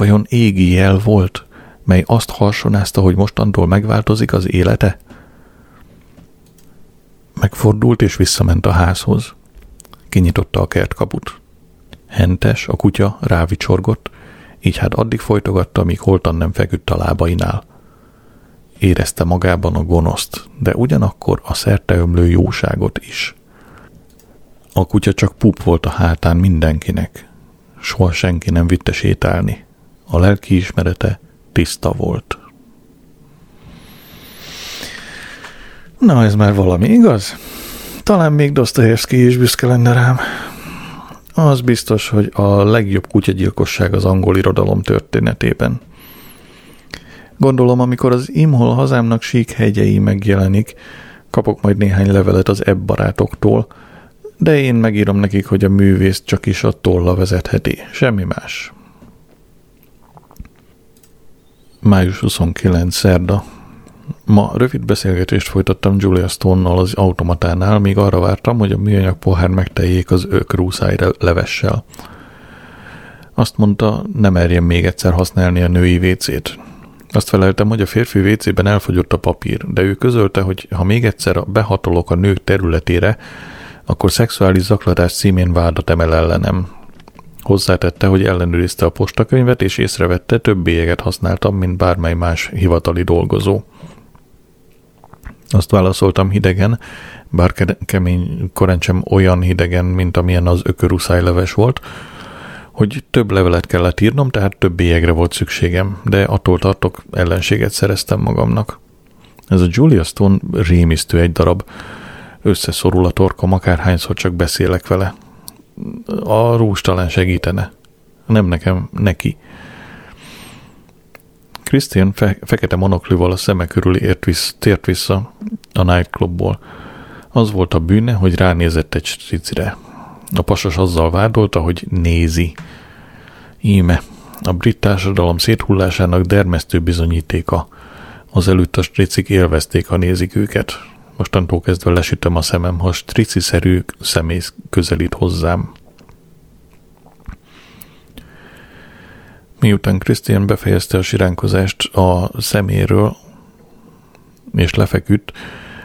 Vajon égi jel volt, mely azt harsonázta, hogy mostantól megváltozik az élete? Megfordult és visszament a házhoz. Kinyitotta a kertkaput. Hentes, a kutya rávicsorgott, így hát addig folytogatta, míg holtan nem feküdt a lábainál. Érezte magában a gonoszt, de ugyanakkor a szerteömlő jóságot is. A kutya csak pup volt a hátán mindenkinek. Soha senki nem vitte sétálni. A lelki ismerete tiszta volt. Na, ez már valami, igaz? Talán még Dostoyevsky is büszke lenne rám. Az biztos, hogy a legjobb kutyagyilkosság az angol irodalom történetében. Gondolom, amikor az Imhol hazámnak sík hegyei megjelenik, kapok majd néhány levelet az ebb barátoktól, de én megírom nekik, hogy a művészt csak is a tolla vezetheti, semmi más. Május 29. szerda. Ma rövid beszélgetést folytattam Julia Stone-nal az automatánál, míg arra vártam, hogy a műanyag pohár megteljék az őkrúszáj levessel. Azt mondta, nem merjem még egyszer használni a női vécét. Azt feleltem, hogy a férfi vécében elfogyott a papír, de ő közölte, hogy ha még egyszer behatolok a nők területére, akkor szexuális zaklatás címén vádat emel ellenem. Hozzátette, hogy ellenőrizte a postakönyvet, és észrevette, több bélyeget használtam, mint bármely más hivatali dolgozó. Azt válaszoltam hidegen, bár kemény korán olyan hidegen, mint amilyen az leves volt, hogy több levelet kellett írnom, tehát több bélyegre volt szükségem, de attól tartok, ellenséget szereztem magamnak. Ez a Julia Stone rémisztő egy darab, összeszorul a torkom, akárhányszor csak beszélek vele. A rús talán segítene. Nem nekem, neki. Christian fe- fekete monoklival a szeme körül ért visz, tért vissza a nightclubból. Az volt a bűne, hogy ránézett egy stricire. A pasas azzal vádolta, hogy nézi. Íme, a brit társadalom széthullásának dermesztő bizonyítéka. Az előtt a stricik élvezték, ha nézik őket. Mostantól kezdve lesütöm a szemem, ha strici-szerű szemész közelít hozzám. Miután Christian befejezte a siránkozást a szeméről, és lefeküdt,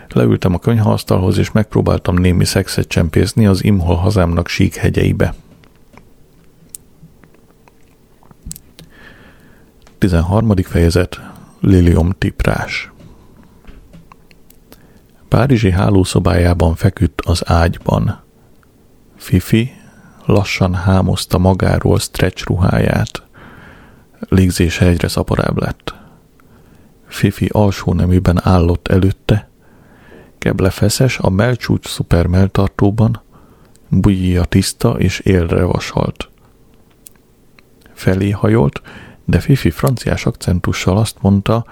leültem a konyhaasztalhoz, és megpróbáltam némi szexet csempészni az Imhol hazámnak sík hegyeibe. 13. fejezet Lilium tiprás Párizsi hálószobájában feküdt az ágyban. Fifi lassan hámozta magáról stretch ruháját. Légzése egyre szaporább lett. Fifi alsó neműben állott előtte, keble feszes a melcsúcs szupermeltartóban, bujja tiszta és élre vasalt. Felé hajolt, de Fifi franciás akcentussal azt mondta,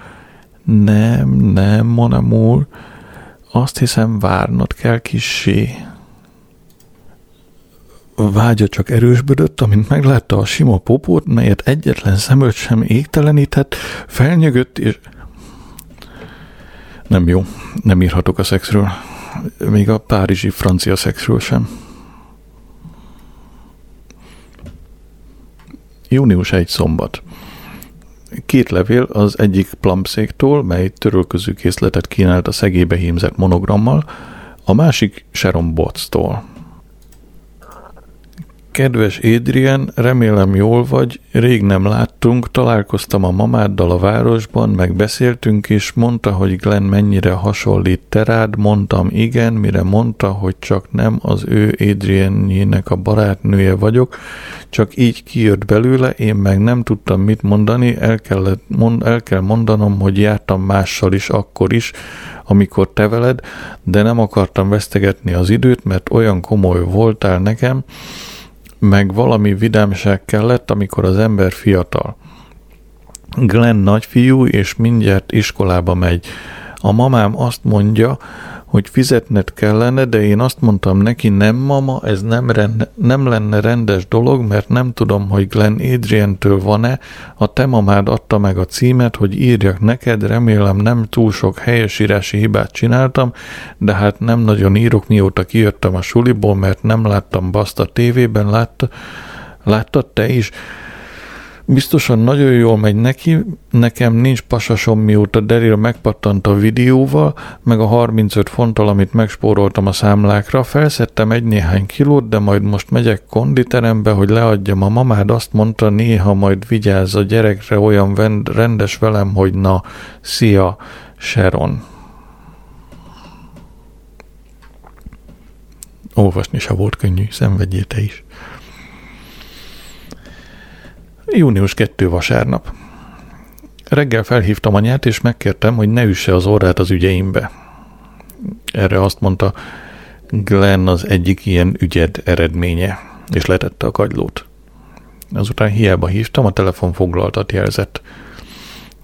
nem, nem, mon amour, azt hiszem várnod kell kissé. Vágya csak erősbödött, amint meglátta a sima popót, melyet egyetlen szemölt sem égtelenített, felnyögött és... Nem jó, nem írhatok a szexről. Még a párizsi francia szexről sem. Június egy szombat. Két levél az egyik Plumpszéktól, mely törölköző készletet kínált a szegébe hímzett monogrammal, a másik Sharon Botts-tól. Kedves Adrian, remélem jól vagy, rég nem láttunk, találkoztam a mamáddal a városban, megbeszéltünk is, mondta, hogy Glenn mennyire hasonlít terád, mondtam igen, mire mondta, hogy csak nem az ő Adrianjének a barátnője vagyok, csak így kijött belőle, én meg nem tudtam mit mondani, el, kellett, mond, el kell mondanom, hogy jártam mással is akkor is, amikor te veled, de nem akartam vesztegetni az időt, mert olyan komoly voltál nekem, meg valami vidámság kellett, amikor az ember fiatal. Glenn nagyfiú, és mindjárt iskolába megy. A mamám azt mondja, hogy fizetned kellene, de én azt mondtam neki, nem mama, ez nem, rende, nem lenne rendes dolog, mert nem tudom, hogy Glenn Adrian-től van-e, a te mamád adta meg a címet, hogy írjak neked, remélem nem túl sok helyesírási hibát csináltam, de hát nem nagyon írok, mióta kijöttem a suliból, mert nem láttam baszt a tévében, látta, láttad te is? Biztosan nagyon jól megy neki, nekem nincs pasasom mióta Daryl megpattant a videóval, meg a 35 fonttal, amit megspóroltam a számlákra, felszettem egy-néhány kilót, de majd most megyek konditerembe, hogy leadjam a mamád, azt mondta, néha majd vigyázz a gyerekre olyan rendes velem, hogy na, szia, Sharon. Olvasni se volt könnyű, szenvedjél te is. Június 2 vasárnap. Reggel felhívtam anyát, és megkértem, hogy ne üsse az orrát az ügyeimbe. Erre azt mondta, Glenn az egyik ilyen ügyed eredménye, és letette a kagylót. Azután hiába hívtam, a telefon foglaltat jelzett.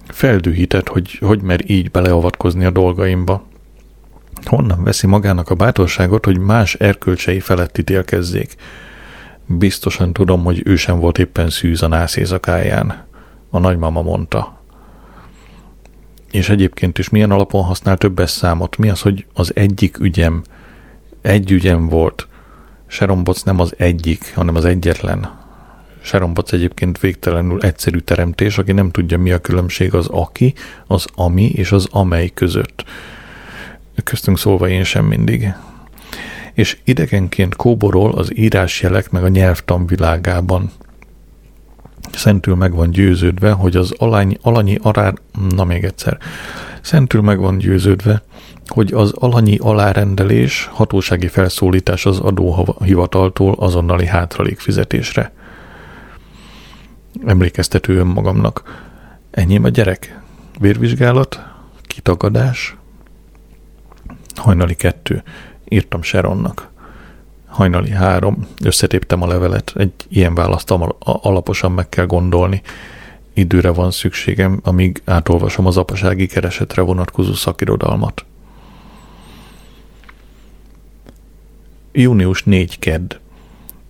Feldühített, hogy hogy mer így beleavatkozni a dolgaimba. Honnan veszi magának a bátorságot, hogy más erkölcsei felett ítélkezzék? Biztosan tudom, hogy ő sem volt éppen szűz a nász éjszakáján. A nagymama mondta. És egyébként is milyen alapon használ többes számot? Mi az, hogy az egyik ügyem, egy ügyem volt. Sharon nem az egyik, hanem az egyetlen. Sharon egyébként végtelenül egyszerű teremtés, aki nem tudja, mi a különbség az aki, az ami és az amely között. Köztünk szólva én sem mindig és idegenként kóborol az írásjelek meg a nyelvtan világában. Szentül meg van győződve, hogy az alanyi, alanyi arár... Na még egyszer. Szentül meg van győződve, hogy az alanyi alárendelés hatósági felszólítás az adóhivataltól azonnali hátralék fizetésre. Emlékeztető önmagamnak. Enyém a gyerek. Vérvizsgálat, kitagadás, hajnali kettő írtam Sharonnak. Hajnali három, összetéptem a levelet, egy ilyen választ alaposan meg kell gondolni. Időre van szükségem, amíg átolvasom az apasági keresetre vonatkozó szakirodalmat. Június 4 kedd.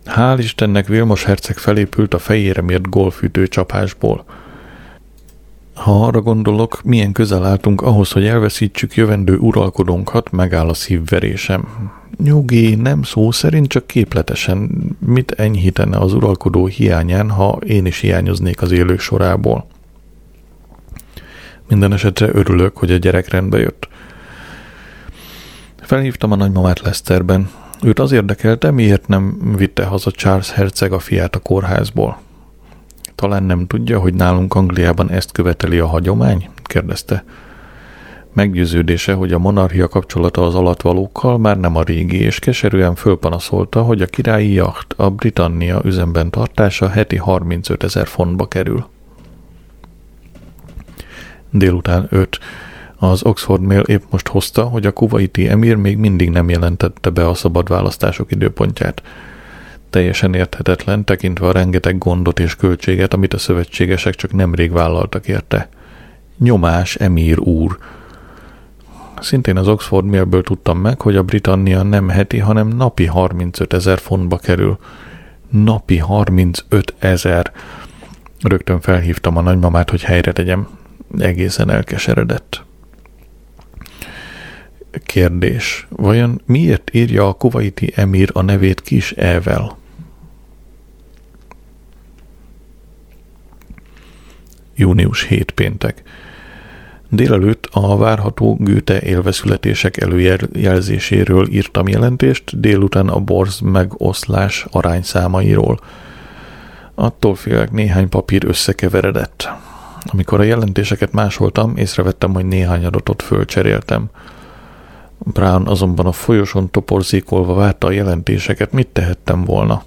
Hál' Istennek Vilmos herceg felépült a fejére mért golfütő csapásból – ha arra gondolok, milyen közel álltunk ahhoz, hogy elveszítsük jövendő uralkodónkat, megáll a szívverésem. Nyugi, nem szó szerint, csak képletesen. Mit enyhítene az uralkodó hiányán, ha én is hiányoznék az élők sorából? Minden esetre örülök, hogy a gyerek rendbe jött. Felhívtam a nagymamát Leszterben. Őt az érdekelte, miért nem vitte haza Charles herceg a fiát a kórházból. Talán nem tudja, hogy nálunk Angliában ezt követeli a hagyomány? kérdezte. Meggyőződése, hogy a monarchia kapcsolata az alatvalókkal már nem a régi, és keserűen fölpanaszolta, hogy a királyi jacht a Britannia üzemben tartása heti 35 ezer fontba kerül. Délután 5. Az Oxford Mail épp most hozta, hogy a kuwaiti emír még mindig nem jelentette be a szabad választások időpontját. Teljesen érthetetlen, tekintve a rengeteg gondot és költséget, amit a szövetségesek csak nemrég vállaltak érte. Nyomás, emír úr. Szintén az Oxford Mailből tudtam meg, hogy a Britannia nem heti, hanem napi 35 ezer fontba kerül. Napi 35 ezer. Rögtön felhívtam a nagymamát, hogy helyre tegyem. Egészen elkeseredett. Kérdés. Vajon miért írja a kuwaiti emír a nevét kis evel? Június 7 péntek. Délelőtt a várható Gőte élveszületések előjelzéséről írtam jelentést, délután a borz megoszlás arányszámairól. Attól félek néhány papír összekeveredett. Amikor a jelentéseket másoltam, észrevettem, hogy néhány adatot fölcseréltem. Brown azonban a folyosón toporzékolva várta a jelentéseket, mit tehettem volna?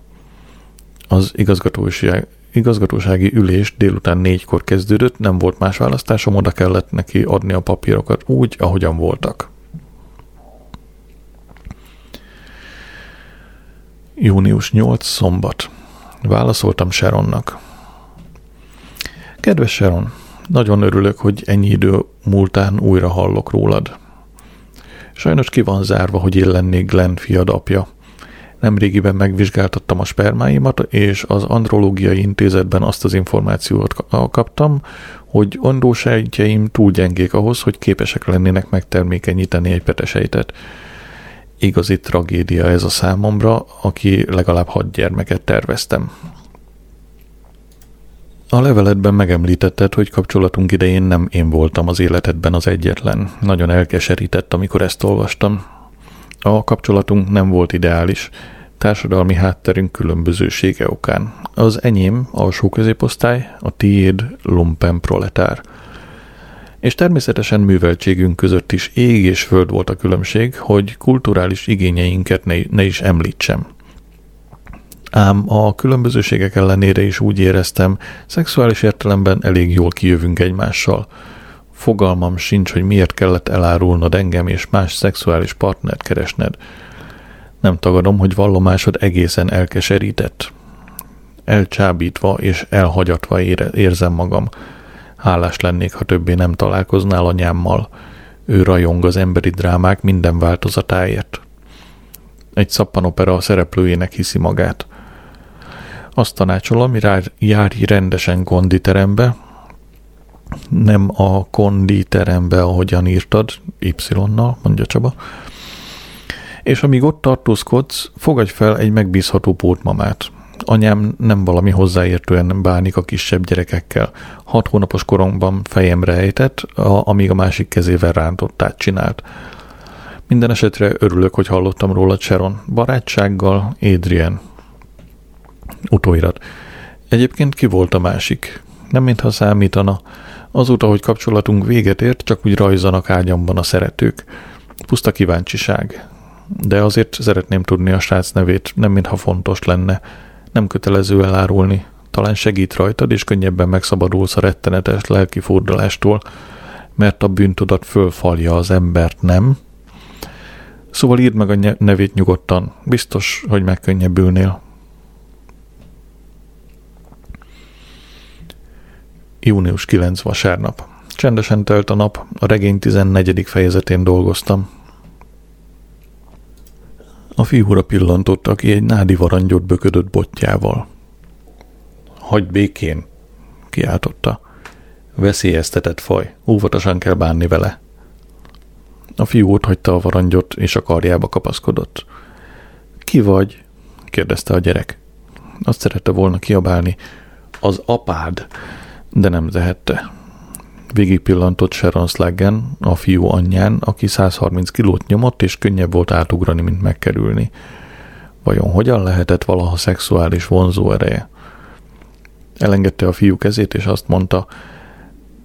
Az igazgatóság, igazgatósági ülés délután négykor kezdődött, nem volt más választásom, oda kellett neki adni a papírokat úgy, ahogyan voltak. Június 8. szombat. Válaszoltam Sharonnak. Kedves Sharon, nagyon örülök, hogy ennyi idő múltán újra hallok rólad. Sajnos ki van zárva, hogy én lennék Glenn fiad apja. Nemrégiben megvizsgáltattam a spermáimat, és az Andrológiai Intézetben azt az információt kaptam, hogy andrósejtjeim túl gyengék ahhoz, hogy képesek lennének megtermékenyíteni egy petesejtet. Igazi tragédia ez a számomra, aki legalább hat gyermeket terveztem. A leveletben megemlítetted, hogy kapcsolatunk idején nem én voltam az életedben az egyetlen. Nagyon elkeserített, amikor ezt olvastam. A kapcsolatunk nem volt ideális, társadalmi hátterünk különbözősége okán. Az enyém alsó középosztály, a tiéd lumpen proletár. És természetesen műveltségünk között is ég és föld volt a különbség, hogy kulturális igényeinket ne, ne is említsem. Ám a különbözőségek ellenére is úgy éreztem, szexuális értelemben elég jól kijövünk egymással. Fogalmam sincs, hogy miért kellett elárulnod engem és más szexuális partnert keresned. Nem tagadom, hogy vallomásod egészen elkeserített. Elcsábítva és elhagyatva ére, érzem magam. Hálás lennék, ha többé nem találkoznál anyámmal. Ő rajong az emberi drámák minden változatáért. Egy szappanopera szereplőjének hiszi magát. Azt tanácsolom, járj rendesen konditerembe, nem a konditerembe, ahogyan írtad, Y-nal, mondja Csaba, és amíg ott tartózkodsz, fogadj fel egy megbízható pótmamát. Anyám nem valami hozzáértően bánik a kisebb gyerekekkel. Hat hónapos koromban fejemre ejtett, amíg a másik kezével rántottát csinált. Minden esetre örülök, hogy hallottam róla Sharon. Barátsággal, Adrian. Utóirat. Egyébként ki volt a másik? Nem mintha számítana. Azóta, hogy kapcsolatunk véget ért, csak úgy rajzanak ágyamban a szeretők. Puszta kíváncsiság de azért szeretném tudni a srác nevét, nem mintha fontos lenne. Nem kötelező elárulni. Talán segít rajtad, és könnyebben megszabadulsz a rettenetes lelki fordulástól, mert a bűntudat fölfalja az embert, nem? Szóval írd meg a nevét nyugodtan. Biztos, hogy megkönnyebbülnél. Június 9 vasárnap. Csendesen telt a nap, a regény 14. fejezetén dolgoztam. A fiúra pillantott, aki egy nádi varangyot böködött botjával. Hagy békén, kiáltotta. Veszélyeztetett faj, óvatosan kell bánni vele. A fiú ott hagyta a varangyot, és a karjába kapaszkodott. Ki vagy? kérdezte a gyerek. Azt szerette volna kiabálni. Az apád, de nem tehette. Végig pillantott Sharon Slaggen, a fiú anyján, aki 130 kilót nyomott, és könnyebb volt átugrani, mint megkerülni. Vajon hogyan lehetett valaha szexuális vonzó ereje? Elengedte a fiú kezét, és azt mondta,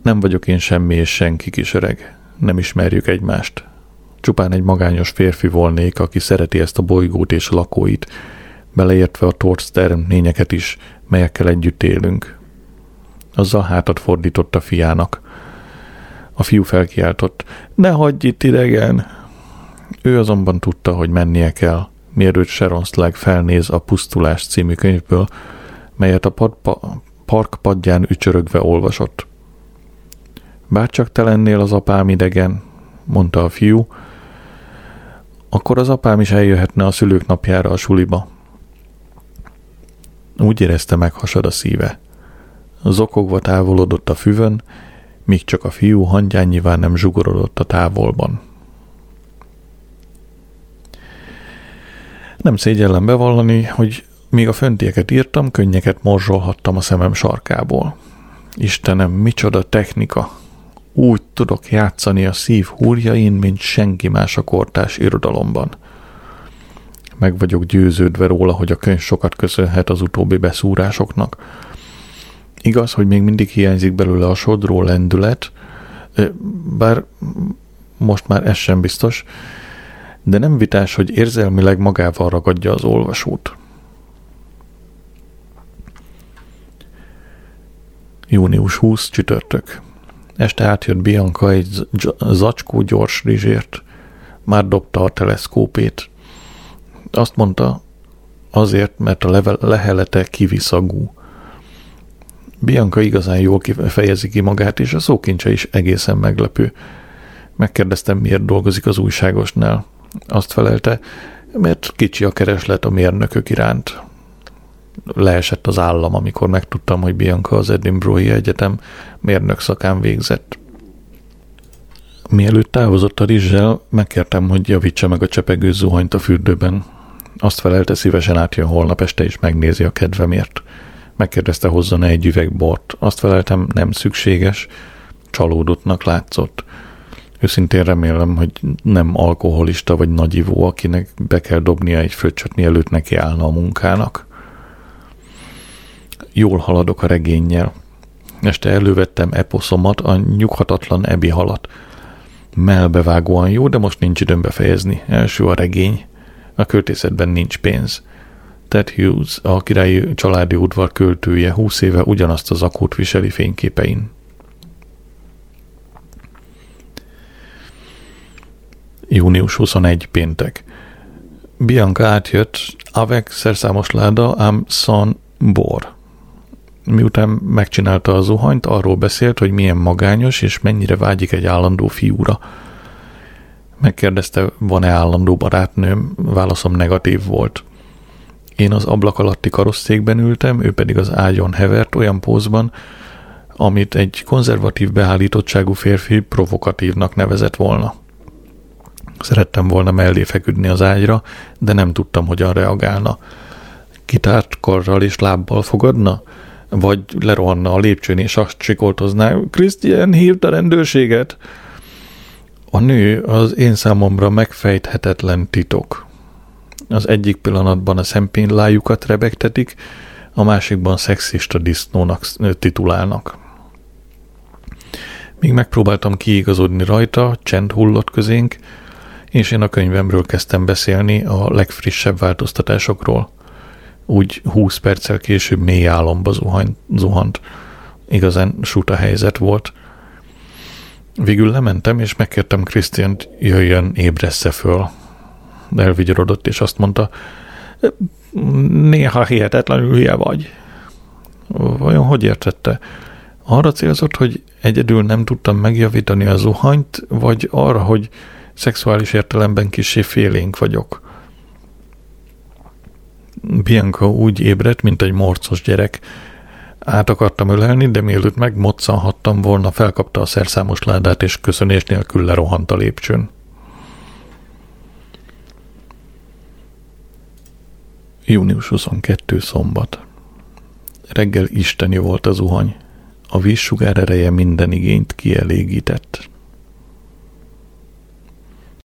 nem vagyok én semmi és senki kis öreg. Nem ismerjük egymást. Csupán egy magányos férfi volnék, aki szereti ezt a bolygót és lakóit, beleértve a torz teremtményeket is, melyekkel együtt élünk. Azzal hátat fordított a fiának. A fiú felkiáltott, ne hagyj itt idegen! Ő azonban tudta, hogy mennie kell, mielőtt Sharon Slag felnéz a Pusztulás című könyvből, melyet a padpa, park padján ücsörögve olvasott. Bárcsak te lennél az apám idegen, mondta a fiú, akkor az apám is eljöhetne a szülők napjára a suliba. Úgy érezte meg hasad a szíve. Zokogva távolodott a füvön, míg csak a fiú hangyánnyiván nem zsugorodott a távolban. Nem szégyellem bevallani, hogy míg a föntieket írtam, könnyeket morzsolhattam a szemem sarkából. Istenem, micsoda technika! Úgy tudok játszani a szív húrjain, mint senki más a kortás irodalomban. Meg vagyok győződve róla, hogy a könyv sokat köszönhet az utóbbi beszúrásoknak. Igaz, hogy még mindig hiányzik belőle a sodró lendület, bár most már ez sem biztos, de nem vitás, hogy érzelmileg magával ragadja az olvasót. Június 20 csütörtök. Este átjött Bianca egy zacskó gyors rizsért. Már dobta a teleszkópét. Azt mondta, azért, mert a level, lehelete kiviszagú. Bianca igazán jól fejezi ki magát, és a szókincse is egészen meglepő. Megkérdeztem, miért dolgozik az újságosnál. Azt felelte, mert kicsi a kereslet a mérnökök iránt. Leesett az állam, amikor megtudtam, hogy Bianca az Edinburghi Egyetem mérnök szakán végzett. Mielőtt távozott a rizssel, megkértem, hogy javítsa meg a csepegő zuhanyt a fürdőben. Azt felelte, szívesen átjön holnap este, és megnézi a kedvemért. Megkérdezte, hozzon egy üveg bort. Azt feleltem, nem szükséges. Csalódottnak látszott. Őszintén remélem, hogy nem alkoholista vagy nagyivó, akinek be kell dobnia egy fröccsöt, mielőtt neki állna a munkának. Jól haladok a regénnyel. Este elővettem eposzomat, a nyughatatlan ebi halat. Melbevágóan jó, de most nincs időm befejezni. Első a regény. A költészetben nincs pénz. Ted Hughes, a királyi családi udvar költője, húsz éve ugyanazt az akut viseli fényképein. Június 21 péntek. Bianca átjött, avec szerszámos láda, ám son bor. Miután megcsinálta a zuhanyt, arról beszélt, hogy milyen magányos és mennyire vágyik egy állandó fiúra. Megkérdezte, van-e állandó barátnőm, válaszom negatív volt. Én az ablak alatti karosszékben ültem, ő pedig az ágyon hevert olyan pózban, amit egy konzervatív beállítottságú férfi provokatívnak nevezett volna. Szerettem volna mellé feküdni az ágyra, de nem tudtam, hogyan reagálna. Kitárt karral és lábbal fogadna? Vagy lerohanna a lépcsőn és azt csikoltozná, Christian, hívta a rendőrséget? A nő az én számomra megfejthetetlen titok. Az egyik pillanatban a szempénlájukat rebegtetik, a másikban szexista disznónak titulálnak. Míg megpróbáltam kiigazodni rajta, csend hullott közénk, és én a könyvemről kezdtem beszélni a legfrissebb változtatásokról. Úgy 20 perccel később mély álomba zuhant. Igazán suta helyzet volt. Végül lementem, és megkértem Krisztiánt, jöjjön, ébressze föl. Elvigyorodott, és azt mondta, néha hihetetlenül hülye vagy. Vajon hogy értette? Arra célzott, hogy egyedül nem tudtam megjavítani a zuhanyt, vagy arra, hogy szexuális értelemben kisé félénk vagyok. Bianca úgy ébredt, mint egy morcos gyerek. Át akartam ölelni, de mielőtt megmoccanhattam volna, felkapta a szerszámos ládát, és köszönés nélkül lerohant a lépcsőn. Június 22. szombat. Reggel isteni volt az uhany. A vízsugár ereje minden igényt kielégített.